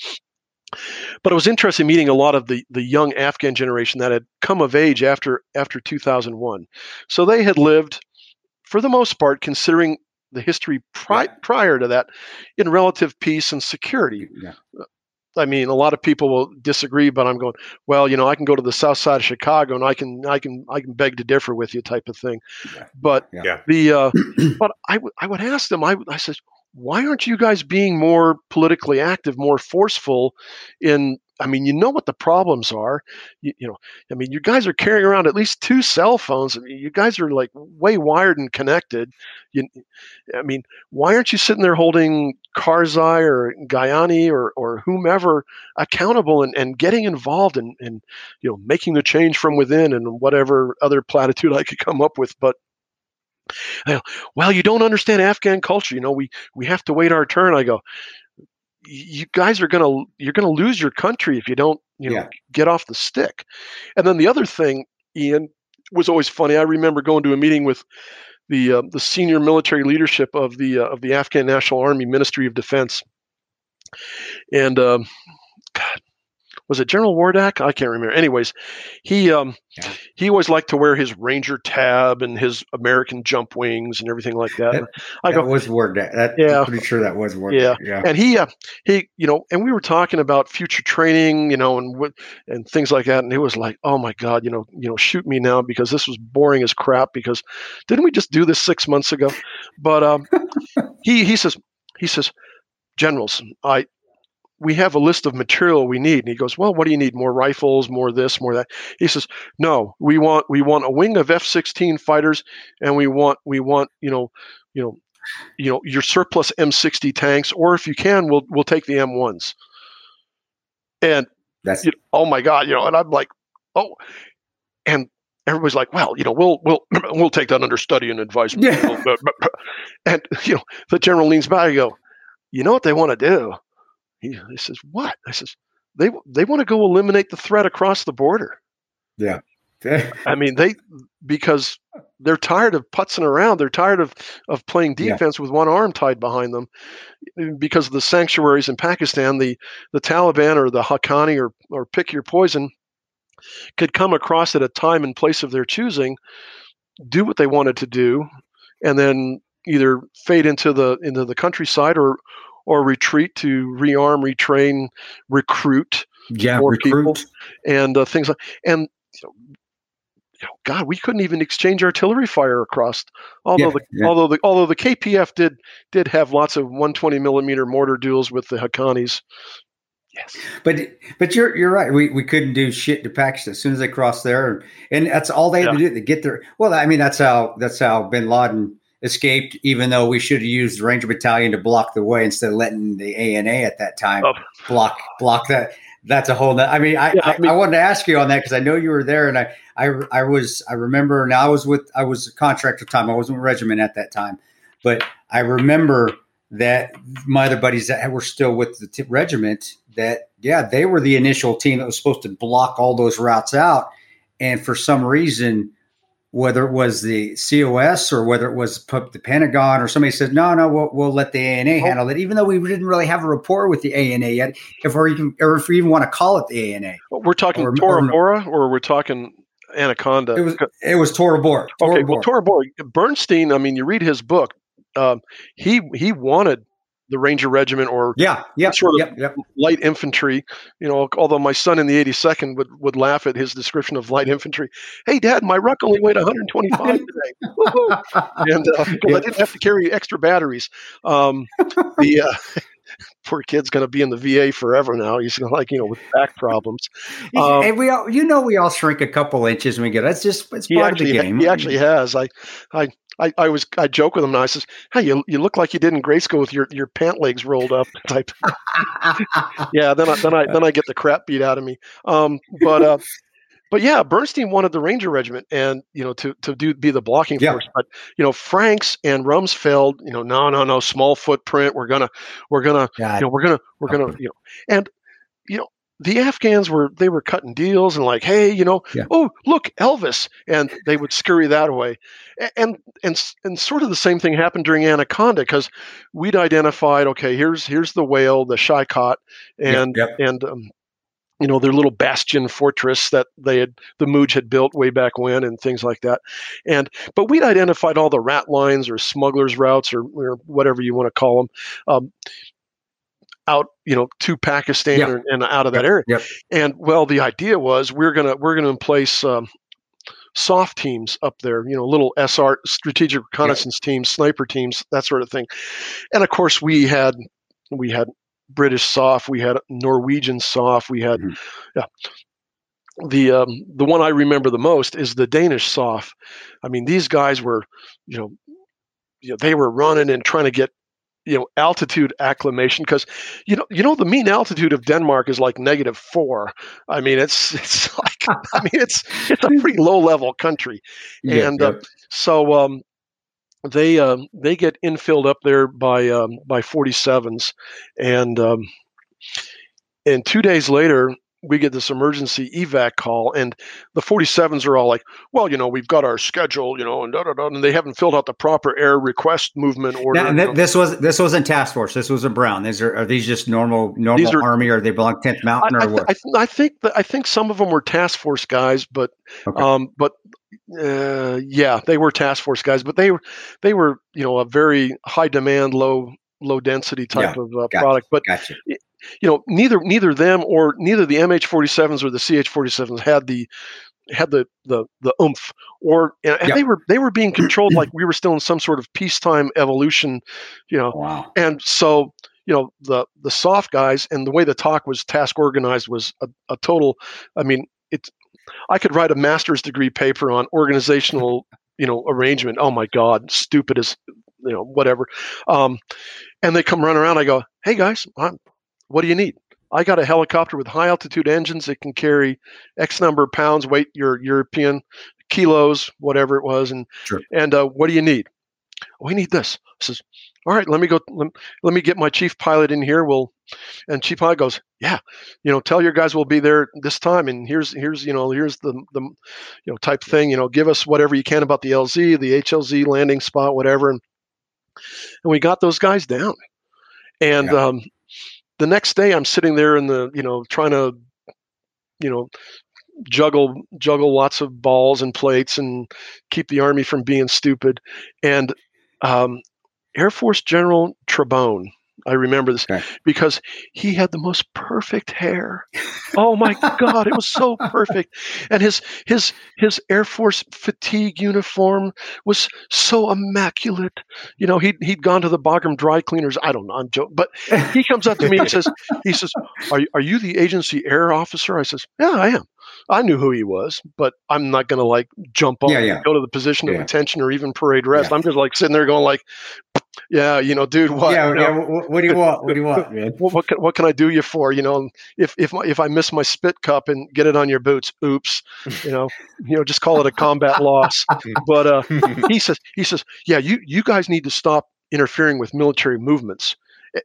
But it was interesting meeting a lot of the, the young Afghan generation that had come of age after after 2001. So they had lived, for the most part, considering the history pri- Yeah. prior to that, in relative peace and security. Yeah. I mean, a lot of people will disagree, but I'm going, well, you know, I can go to the south side of Chicago and I can, I can, I can beg to differ with you, type of thing. Yeah. But Yeah. Yeah. the, uh, but I, w- I would ask them, I, I says, why aren't you guys being more politically active, more forceful in? I mean, you know what the problems are. You, you know, I mean, you guys are carrying around at least two cell phones. I mean, you guys are like way wired and connected. You, I mean, why aren't you sitting there holding Karzai or Ghani or, or whomever accountable and, and getting involved in, in, you know, making the change from within and whatever other platitude I could come up with. But, well, you don't understand Afghan culture. You know, we, we have to wait our turn. I go, you guys are going to, you're going to lose your country if you don't, you know, Yeah. get off the stick. And then the other thing, Ian, was always funny. I remember going to a meeting with the uh, the senior military leadership of the uh, of the Afghan National Army Ministry of Defense, and um, was it General Wardak? I can't remember. Anyways, he um, Yeah. he always liked to wear his Ranger tab and his American jump wings and everything like that. That- I that was word that. Yeah. I'm pretty sure that was word. Yeah. yeah. and he uh, he you know and we were talking about future training you know and what and things like that and he was like oh my god you know you know shoot me now because this was boring as crap because didn't we just do this six months ago but um he he says he says generals i we have a list of material we need and he goes well what do you need more rifles more this more that he says no we want we want a wing of f-16 fighters and we want we want you know you know you know your surplus M60 tanks, or if you can, we'll we'll take the M1s. And That's you know, oh my god, you know, and I'm like, oh, and everybody's like, well, you know, we'll we'll we'll take that under study and advice. Yeah. And you know, the general leans back and go, you know what they want to do? He, he says, what? I says, they they want to go eliminate the threat across the border. yeah. I mean, they because they're tired of putzing around. They're tired of of playing Yeah. defense with one arm tied behind them. Eh, because of the sanctuaries in Pakistan, the the Taliban or the Haqqani or or pick your poison could come across at a time and place of their choosing, do what they wanted to do, and then either fade into the into the countryside or or retreat to rearm, retrain, recruit yeah. more recruit. people. and uh, things like and you know, God, we couldn't even exchange artillery fire across. Although Yeah, the yeah. although the although the KPF did did have lots of 120 millimeter mortar duels with the Haqqanis. Yes. But but you're you're right. We we couldn't do shit to Pakistan as soon as they crossed there, and that's all they had to do to get there. Well, I mean that's how that's how Bin Laden escaped. Even though we should have used the Ranger Battalion to block the way instead of letting the ANA at that time Oh. block block that. That's a whole. noth- I mean, I, Yeah, I, I mean- I wanted to ask you on that because I know you were there, and I, I I was I remember. Now I was with I was a contractor time. I wasn't with regiment at that time, but I remember that my other buddies that were still with the t- regiment that yeah they were the initial team that was supposed to block all those routes out and for some reason whether it was the cos or whether it was the pentagon or somebody said no no we'll, we'll let the ana handle it even though we didn't really have a rapport with the ana yet if we even or if we even want to call it the ana We're talking Or- Tora or- Bora or we're talking Anaconda. it was it was tora bora tora okay, bora. well, Tora Bora. Berntsen. I mean, you read his book. Um, he he wanted the Ranger Regiment or yeah yeah sort of- yep, yep. light infantry. You know, although my son in the 82nd would, would laugh at his description of light infantry. Hey, Dad, my ruck only weighed 125 today, and uh, 'cause I didn't have to carry extra batteries. Um, the uh, poor kid's going to be in the VA forever now. He's like, you know, with back problems. Um, and we all, you know, we all shrink a couple inches when we get. That's just it's part actually, of the game. He actually has. I, I, I, I was I joke with him now. I says, "Hey, you, you look like you did in grade school with your, your pant legs rolled up." Type. yeah. Then I then I then I get the crap beat out of me. Um, but uh, but yeah, Berntsen wanted the Ranger Regiment and you know to to do be the blocking Yeah. force. But you know Franks and Rumsfeld, you know, no, no, no, small footprint. We're gonna we're gonna God. you know we're gonna we're gonna you know and you know the Afghans were they were cutting deals and like hey you know Yeah. oh look Elvis and they would scurry that away and and and sort of the same thing happened during Anaconda because we'd identified okay here's here's the whale the Shahikot and yep. and um, you know their little bastion fortress that they had the Mooj had built way back when and things like that. And but we'd identified all the rat lines or smugglers routes or, or whatever you want to call them um, out you know to Pakistan Yeah. and, and out of that area. Yep. and well the idea was we're gonna we're gonna place um, soft teams up there you know little SR strategic reconnaissance teams sniper teams that sort of thing. And of course we had we had British soft we had Norwegian soft we had Mhm. yeah the um, the one I remember the most is the Danish soft I mean these guys were you know you know they were running and trying to get you know altitude acclimation because you know you know the mean altitude of Denmark is like negative four. I mean it's it's like I mean it's it's a pretty low level country, Yeah, and uh, so um, they um, they get infilled up there by um, by 47s, and um, and two days later we get this emergency evac call, and the 47s are all like, well, you know, we've got our schedule, you know, and da da da, and they haven't filled out the proper air request movement order. Now, and th- this was this wasn't task force. This was a Brown. These are are these just normal normal are- army, or they belong tenth Mountain, I, or I, what? I, th- I think that I think some of them were task force guys, but Okay. um, but uh, yeah, they were task force guys, but they were they were you know a very high demand, low low density type of uh, gotcha. product. But Gotcha. you know neither neither them or neither the MH47s or the CH47s had the had the the the oomph or and and Yep. they were they were being controlled like we were still in some sort of peacetime evolution, you know Wow. and so you know the the soft guys and the way the talk was task organized was a, a total i mean it's i could write a master's degree paper on organizational you know arrangement. Oh my god stupid as you know whatever. Um, and they come running around. I go hey guys I'm, what do you need? I got a helicopter with high altitude engines that can carry x number of pounds weight your european kilos whatever it was and Sure. and uh, what do you need? We need this. I says all right let me go let, let me get my chief pilot in here. We'll and chief pilot goes yeah you know tell your guys we'll be there this time and here's here's you know here's the the you know type thing you know give us whatever you can about the lz the hlz landing spot whatever. And, and we got those guys down. And Yeah. um the next day i'm sitting there in the you know trying to you know juggle juggle lots of balls and plates and keep the army from being stupid. And um, air force general Trebon i remember this Okay. because he had the most perfect hair. Oh my god it was so perfect. And his his his air force fatigue uniform was so immaculate. You know he'd, he'd gone to the Bagram dry cleaners. I don't know i'm joking. But he comes up to me and says he says are, you- are you the agency air officer? I says yeah i am. I knew who he was but i'm not going to like jump on Yeah, yeah. go to the position of Yeah. attention or even parade rest. I'm just like sitting there going like yeah you know dude what yeah, You know, yeah. What, what do you want? What do you want, man? what, what, can, what can I do you for? You know, if if my, if I miss my spit cup and get it on your boots, oops. You know, you know, just call it a combat loss. But uh, he says he says, yeah, you you guys need to stop interfering with military movements.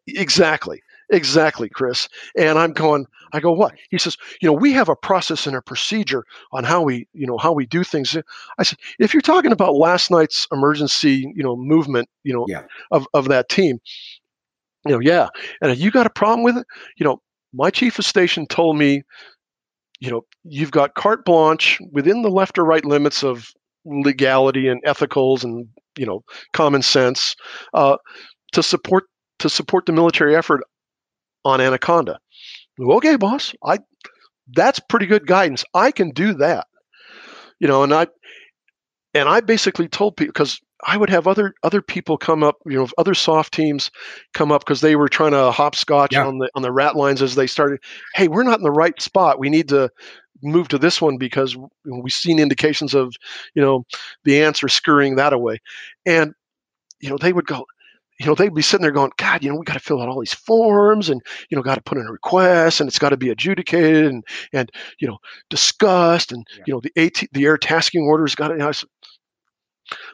Exactly, exactly, Chris. And I'm going. I go, what? He says, you know, we have a process and a procedure on how we, you know, how we do things. I said, if you're talking about last night's emergency, you know, movement, you know, Yeah. of of that team, you know, yeah. And if you got a problem with it, you know, my chief of station told me, you know, you've got carte blanche within the left or right limits of legality and ethicals and you know common sense uh, to support to support the military effort on Anaconda. Okay, boss, I that's pretty good guidance. I can do that. You know, and I and I basically told people because I would have other other people come up, you know, other soft teams come up because they were trying to hopscotch Yeah. on the on the rat lines as they started. Hey, we're not in the right spot. We need to move to this one because we've seen indications of, you know, the ants are scurrying that away, and you know they would go. You know, they'd be sitting there going, God, you know, we got to fill out all these forms and, you know, got to put in a request and it's got to be adjudicated and, and, you know, discussed and, Yeah. you know, the AT, the air tasking orders got to, I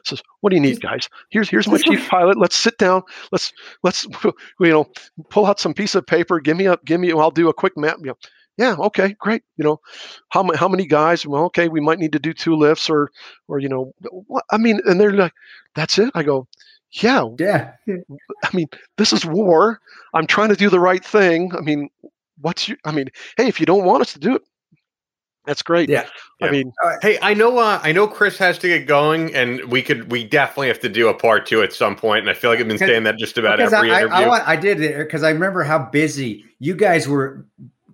says, what do you need, guys? Here's, here's my chief pilot. Let's sit down. Let's, let's, you know, pull out some piece of paper. Give me a, give me, I'll do a quick map. You know, yeah, okay, great. You know, how many, how many guys? Well, okay, we might need to do two lifts or, or, you know, what, I mean, and they're like, that's it. I go, yeah, Yeah. I mean, this is war. I'm trying to do the right thing. I mean, what's your, I mean, hey, if you don't want us to do it, that's great. Yeah. I Yeah. mean, Hey, I know. Uh, I know Chris has to get going, and we could. We definitely have to do a part two at some point. And I feel like I've been saying that just about every I, I, interview. I, want, I did it because I remember how busy you guys were.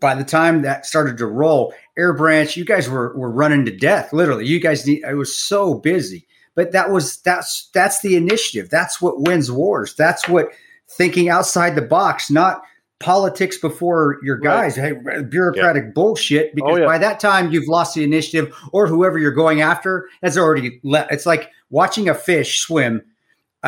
By the time that started to roll, Air Branch, you guys were were running to death. Literally, you guys. Need, it was so busy, but that was that's that's the initiative. That's what wins wars. That's what thinking outside the box, not politics before your Right. guys. Hey, bureaucratic bullshit. Oh, because Oh, yeah. by that time, you've lost the initiative, or whoever you're going after has already left. It's like watching a fish swim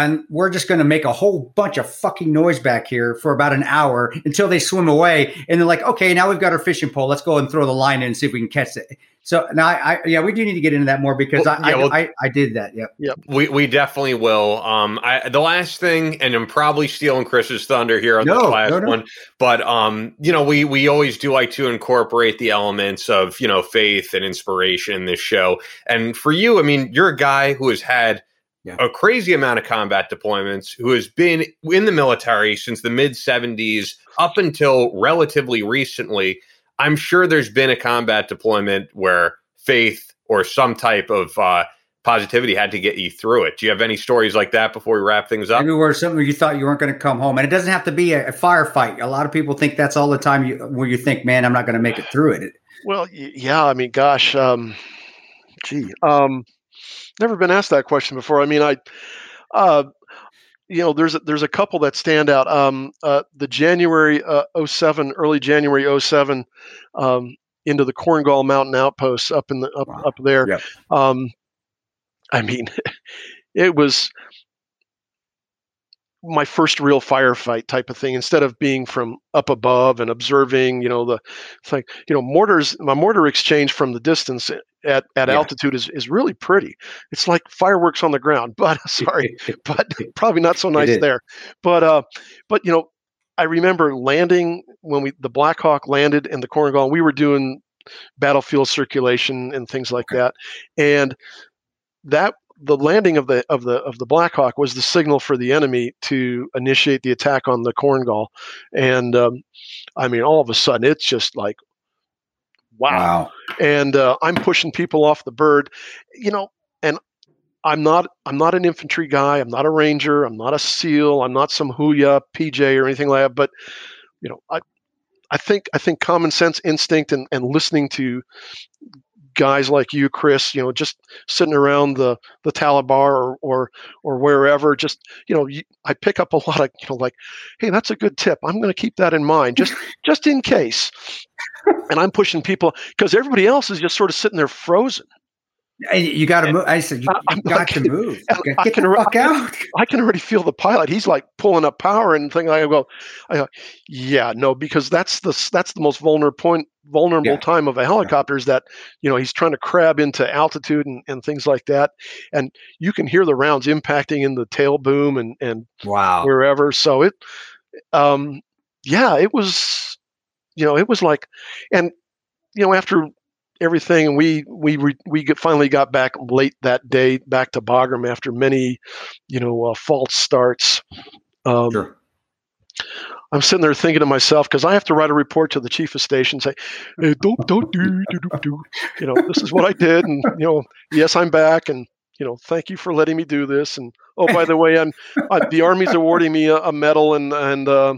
and we're just going to make a whole bunch of fucking noise back here for about an hour until they swim away and they're like okay now we've got our fishing pole let's go and throw the line in and see if we can catch it so now I, I yeah we do need to get into that more because Well, I, yeah, I, well- I I did that yeah We we definitely will. Um, I the last thing, and I'm probably stealing Kris's thunder here on No, this last no, no. one, but um, you know, we we always do like to incorporate the elements of you know faith and inspiration in this show. And for you, I mean, you're a guy who has had Yeah. a crazy amount of combat deployments, who has been in the military since the mid '70s up until relatively recently. I'm sure there's been a combat deployment where faith or some type of uh, positivity had to get you through it. Do you have any stories like that before we wrap things up? maybe where something you thought you weren't going to come home and it doesn't have to be a, a firefight a lot of people think that's all the time you, where you think man i'm not going to make it through it well, yeah, I mean, gosh, um, gee, um, never been asked that question before. I mean, I, uh, you know, there's a, there's a couple that stand out. Um, uh, the January uh, 07, early January 07, um, into the Korengal Mountain outposts up in the up, Wow. up there. Yep. Um, I mean, it was my first real firefight type of thing instead of being from up above and observing you know the it's like you know mortars my mortar exchange from the distance at, at Yeah. altitude is, is really pretty. It's like fireworks on the ground but sorry but probably not so nice there. But uh but you know i remember landing when we the blackhawk landed in the Korengal we were doing battlefield circulation and things like that. And that the landing of the of the of the Blackhawk was the signal for the enemy to initiate the attack on the Korengal, and um, I mean, all of a sudden, it's just like, wow! wow And uh, I'm pushing people off the bird, you know, and I'm not I'm not an infantry guy. I'm not a ranger. I'm not a SEAL. I'm not some Huya PJ or anything like that. But you know, I I think I think common sense, instinct, and and listening to guys like you, Kris, you know, just sitting around the the Talabar or or or wherever, just you know, I pick up a lot of you know, like, hey, that's a good tip. I'm going to keep that in mind, just just in case. And I'm pushing people because everybody else is just sort of sitting there frozen. And you got to move i said you, you got to move Okay, I get can the fuck out I can already feel the pilot. He's like pulling up power and things. I go, I go, yeah, no, because that's the that's the most vulnerable point, vulnerable Yeah. time of a helicopter is that you know he's trying to crab into altitude and, and things like that, and you can hear the rounds impacting in the tail boom and and wow wherever. So it, um, yeah, it was, you know, it was like, and you know, after everything, and we we re, we get, finally got back late that day back to Bagram after many, you know, uh, false starts. Um, sure I'm sitting there thinking to myself because I have to write a report to the chief of station, say, hey, don't don't do do do do, you know, this is what I did, and you know, yes, I'm back, and you know, thank you for letting me do this, and oh, by the way, I'm uh, the army's awarding me a, a medal, and and uh,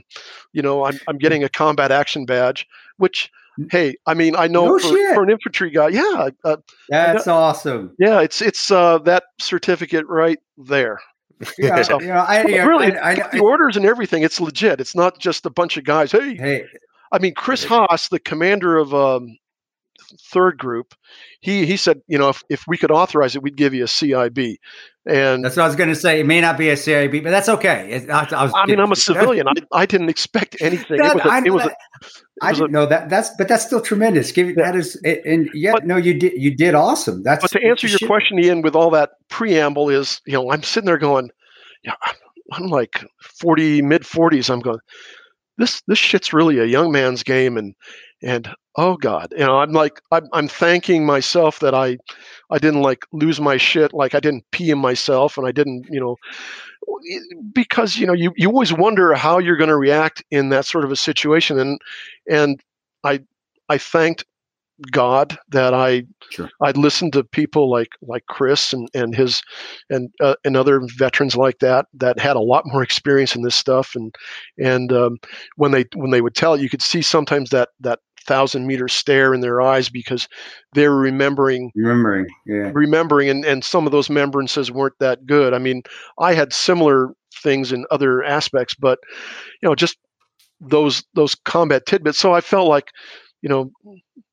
you know, I'm I'm getting a combat action badge, which hey, I mean, I know No for, for an infantry guy, yeah, uh, That's awesome. yeah, it's it's uh, that certificate right there. Yeah, So- you know, I, really, I, I, the orders and everything, it's legit. It's not just a bunch of guys. Hey, hey, I mean, Chris Haas, the commander of um, third group, he he said, you know, if, if we could authorize it, we'd give you a CIB. And that's what I was going to say. It may not be a CIB, but that's okay. It, I, I, was I mean, I'm a civilian. I, I didn't expect anything. It was a, I, it was a, I didn't know that. That's but that's still tremendous. Give that is and yeah, But- no, you did you did awesome. That's but to answer your shit. question, Ian, with all that preamble, is you know, I'm sitting there going, yeah, I'm, I'm like 40, mid 40s. I'm going, this this shit's really a young man's game, and and oh god, you know, I'm like, I'm, I'm thanking myself that I I didn't like lose my shit, like I didn't pee in myself, and I didn't, you know. Because you know you, you always wonder how you're going to react in that sort of a situation, and and I I thanked God that I Sure. I'd listened to people like like Kris and and his and uh, and other veterans like that that had a lot more experience in this stuff and and um, when they when they would tell you could see sometimes that that thousand meter stare in their eyes because they were remembering remembering. Yeah, remembering and, and some of those remembrances weren't that good. I mean, I had similar things in other aspects, but you know, just those those combat tidbits. So I felt like, you know,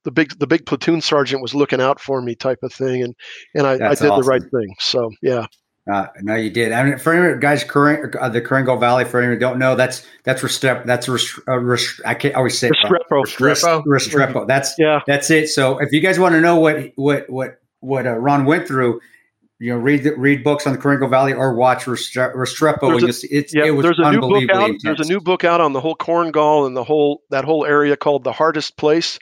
the big the big platoon sergeant was looking out for me type of thing and and I, I did the right thing. So yeah. Uh, no, you did. I mean, for any guys, Karen- uh, the Korengal Valley. For anyone who don't know, that's that's Restrepo. That's Rest- uh, Rest- I can't always say it wrong. Restrepo. Restrepo? Restrepo. That's Yeah. That's it. So if you guys want to know what what what what uh, Ron went through, you know, read the, read books on the Korengal Valley or watch Restre- Restrepo. There's and a- you'll see, it's, Yeah, it was there's a new book out. intense. There's a new book out on the whole Korengal and the whole that whole area called the hardest place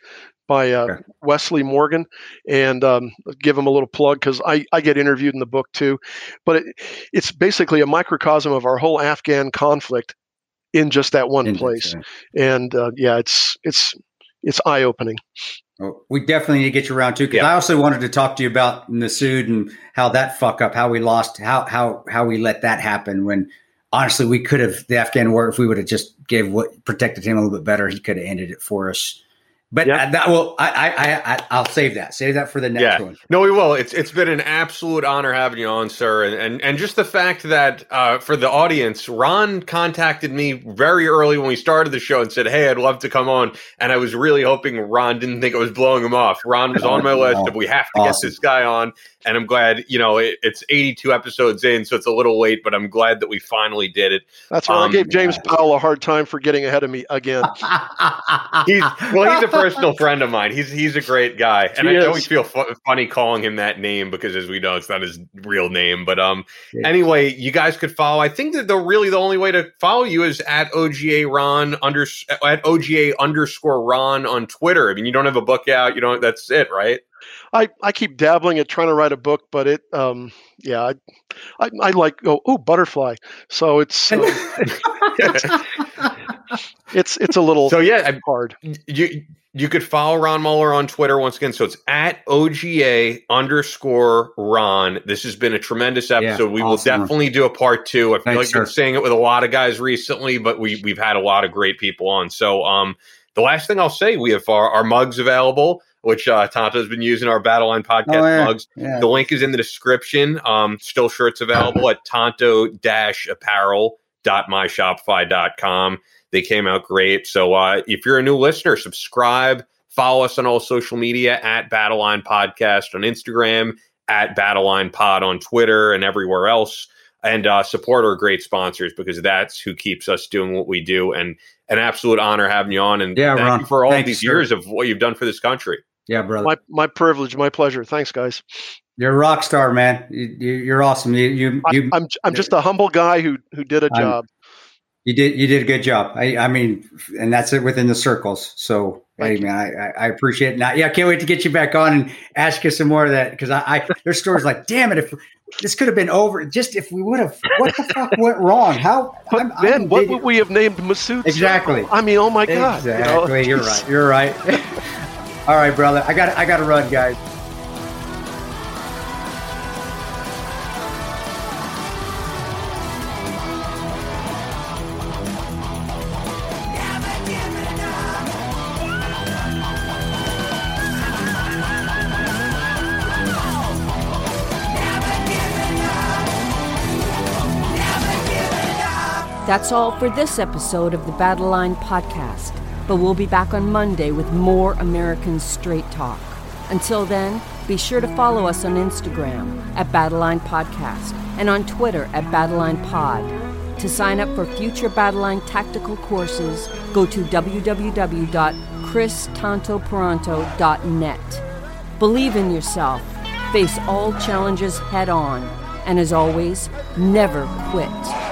by uh, Okay. Wesley Morgan, and um, give him a little plug because I, I get interviewed in the book too, but it, it's basically a microcosm of our whole Afghan conflict in just that one Intense, place, yeah. and uh, yeah, it's it's it's eye opening. Well, we definitely need to get you around too because Yeah. I also wanted to talk to you about Masood and how that fuck up, how we lost, how how how we let that happen. When honestly, we could have the Afghan war if we would have just gave what protected him a little bit better. He could have ended it for us. But Yeah. uh, that will I, I I I I'll save that. Save that for the next Yeah. one. No, we will. It's it's been an absolute honor having you on, sir, and and, and just the fact that uh, for the audience, Ron contacted me very early when we started the show and said, "Hey, I'd love to come on," and I was really hoping Ron didn't think I was blowing him off. Ron was on my Oh, list wow. of we have to Awesome. get this guy on, and I'm glad. You know, it, it's 82 episodes in, so it's a little late, but I'm glad that we finally did it. That's why I Um, gave James Powell a hard time for getting ahead of me again. He's well, he's a personal friend of mine. He's he's a great guy, and He I is. always feel fu- funny calling him that name because, as we know, it's not his real name. But um, Yeah. anyway, you guys could follow. I think that the really the only way to follow you is at OGA Ron under at OGA underscore Ron on Twitter. I mean, you don't have a book out. You don't. That's it, right? I, I keep dabbling at trying to write a book, but it um yeah I I, I like oh oh butterfly so it's uh, it's it's it's a little so yeah, hard you you could follow Ron Moeller on Twitter once again. So it's at OGA underscore Ron. This has been a tremendous episode. we will definitely do a part two. I feel Thanks, like you're sir. saying it with a lot of guys recently, but we we've had a lot of great people on. So um the last thing I'll say, we have our, our mugs available, which uh Tanto's been using our Battle Line podcast Oh, yeah. mugs. Yeah. The link is in the description. Um, still shirts available at tanto-apparel.myshopify.com. They came out great. So uh, if you're a new listener, subscribe, follow us on all social media at Battleline Podcast on Instagram, at Battleline Pod on Twitter, and everywhere else. And uh, support our great sponsors because that's who keeps us doing what we do. And an absolute honor having you on. And Yeah, thank Ron. you for all Thanks, these sir. years of what you've done for this country. Yeah, brother. my my privilege my pleasure thanks guys You're a rock star, man. You, you, you're awesome. You you I, you, I'm I'm just a humble guy who who did a I'm- job you did you did a good job. I I mean, and that's it within the circles. So Thank you. man, I, I I appreciate it. Now, yeah, I can't wait to get you back on and ask you some more of that because I, I there's stories like, damn it, if this could have been over, just if we would have, what the fuck went wrong? How? but I'm- I'm what digging- would we have named Masood Exactly. I mean oh my god you know? Exactly. You're right. You're right. All right, brother. I got I got to run, guys. That's all for this episode of the Battle Line Podcast, but we'll be back on Monday with more American Straight Talk. Until then, be sure to follow us on Instagram at Battleline Podcast and on Twitter at Battleline Pod. To sign up for future Battleline tactical courses, go to www.kristantoparonto.net. Believe in yourself, face all challenges head on, and as always, never quit.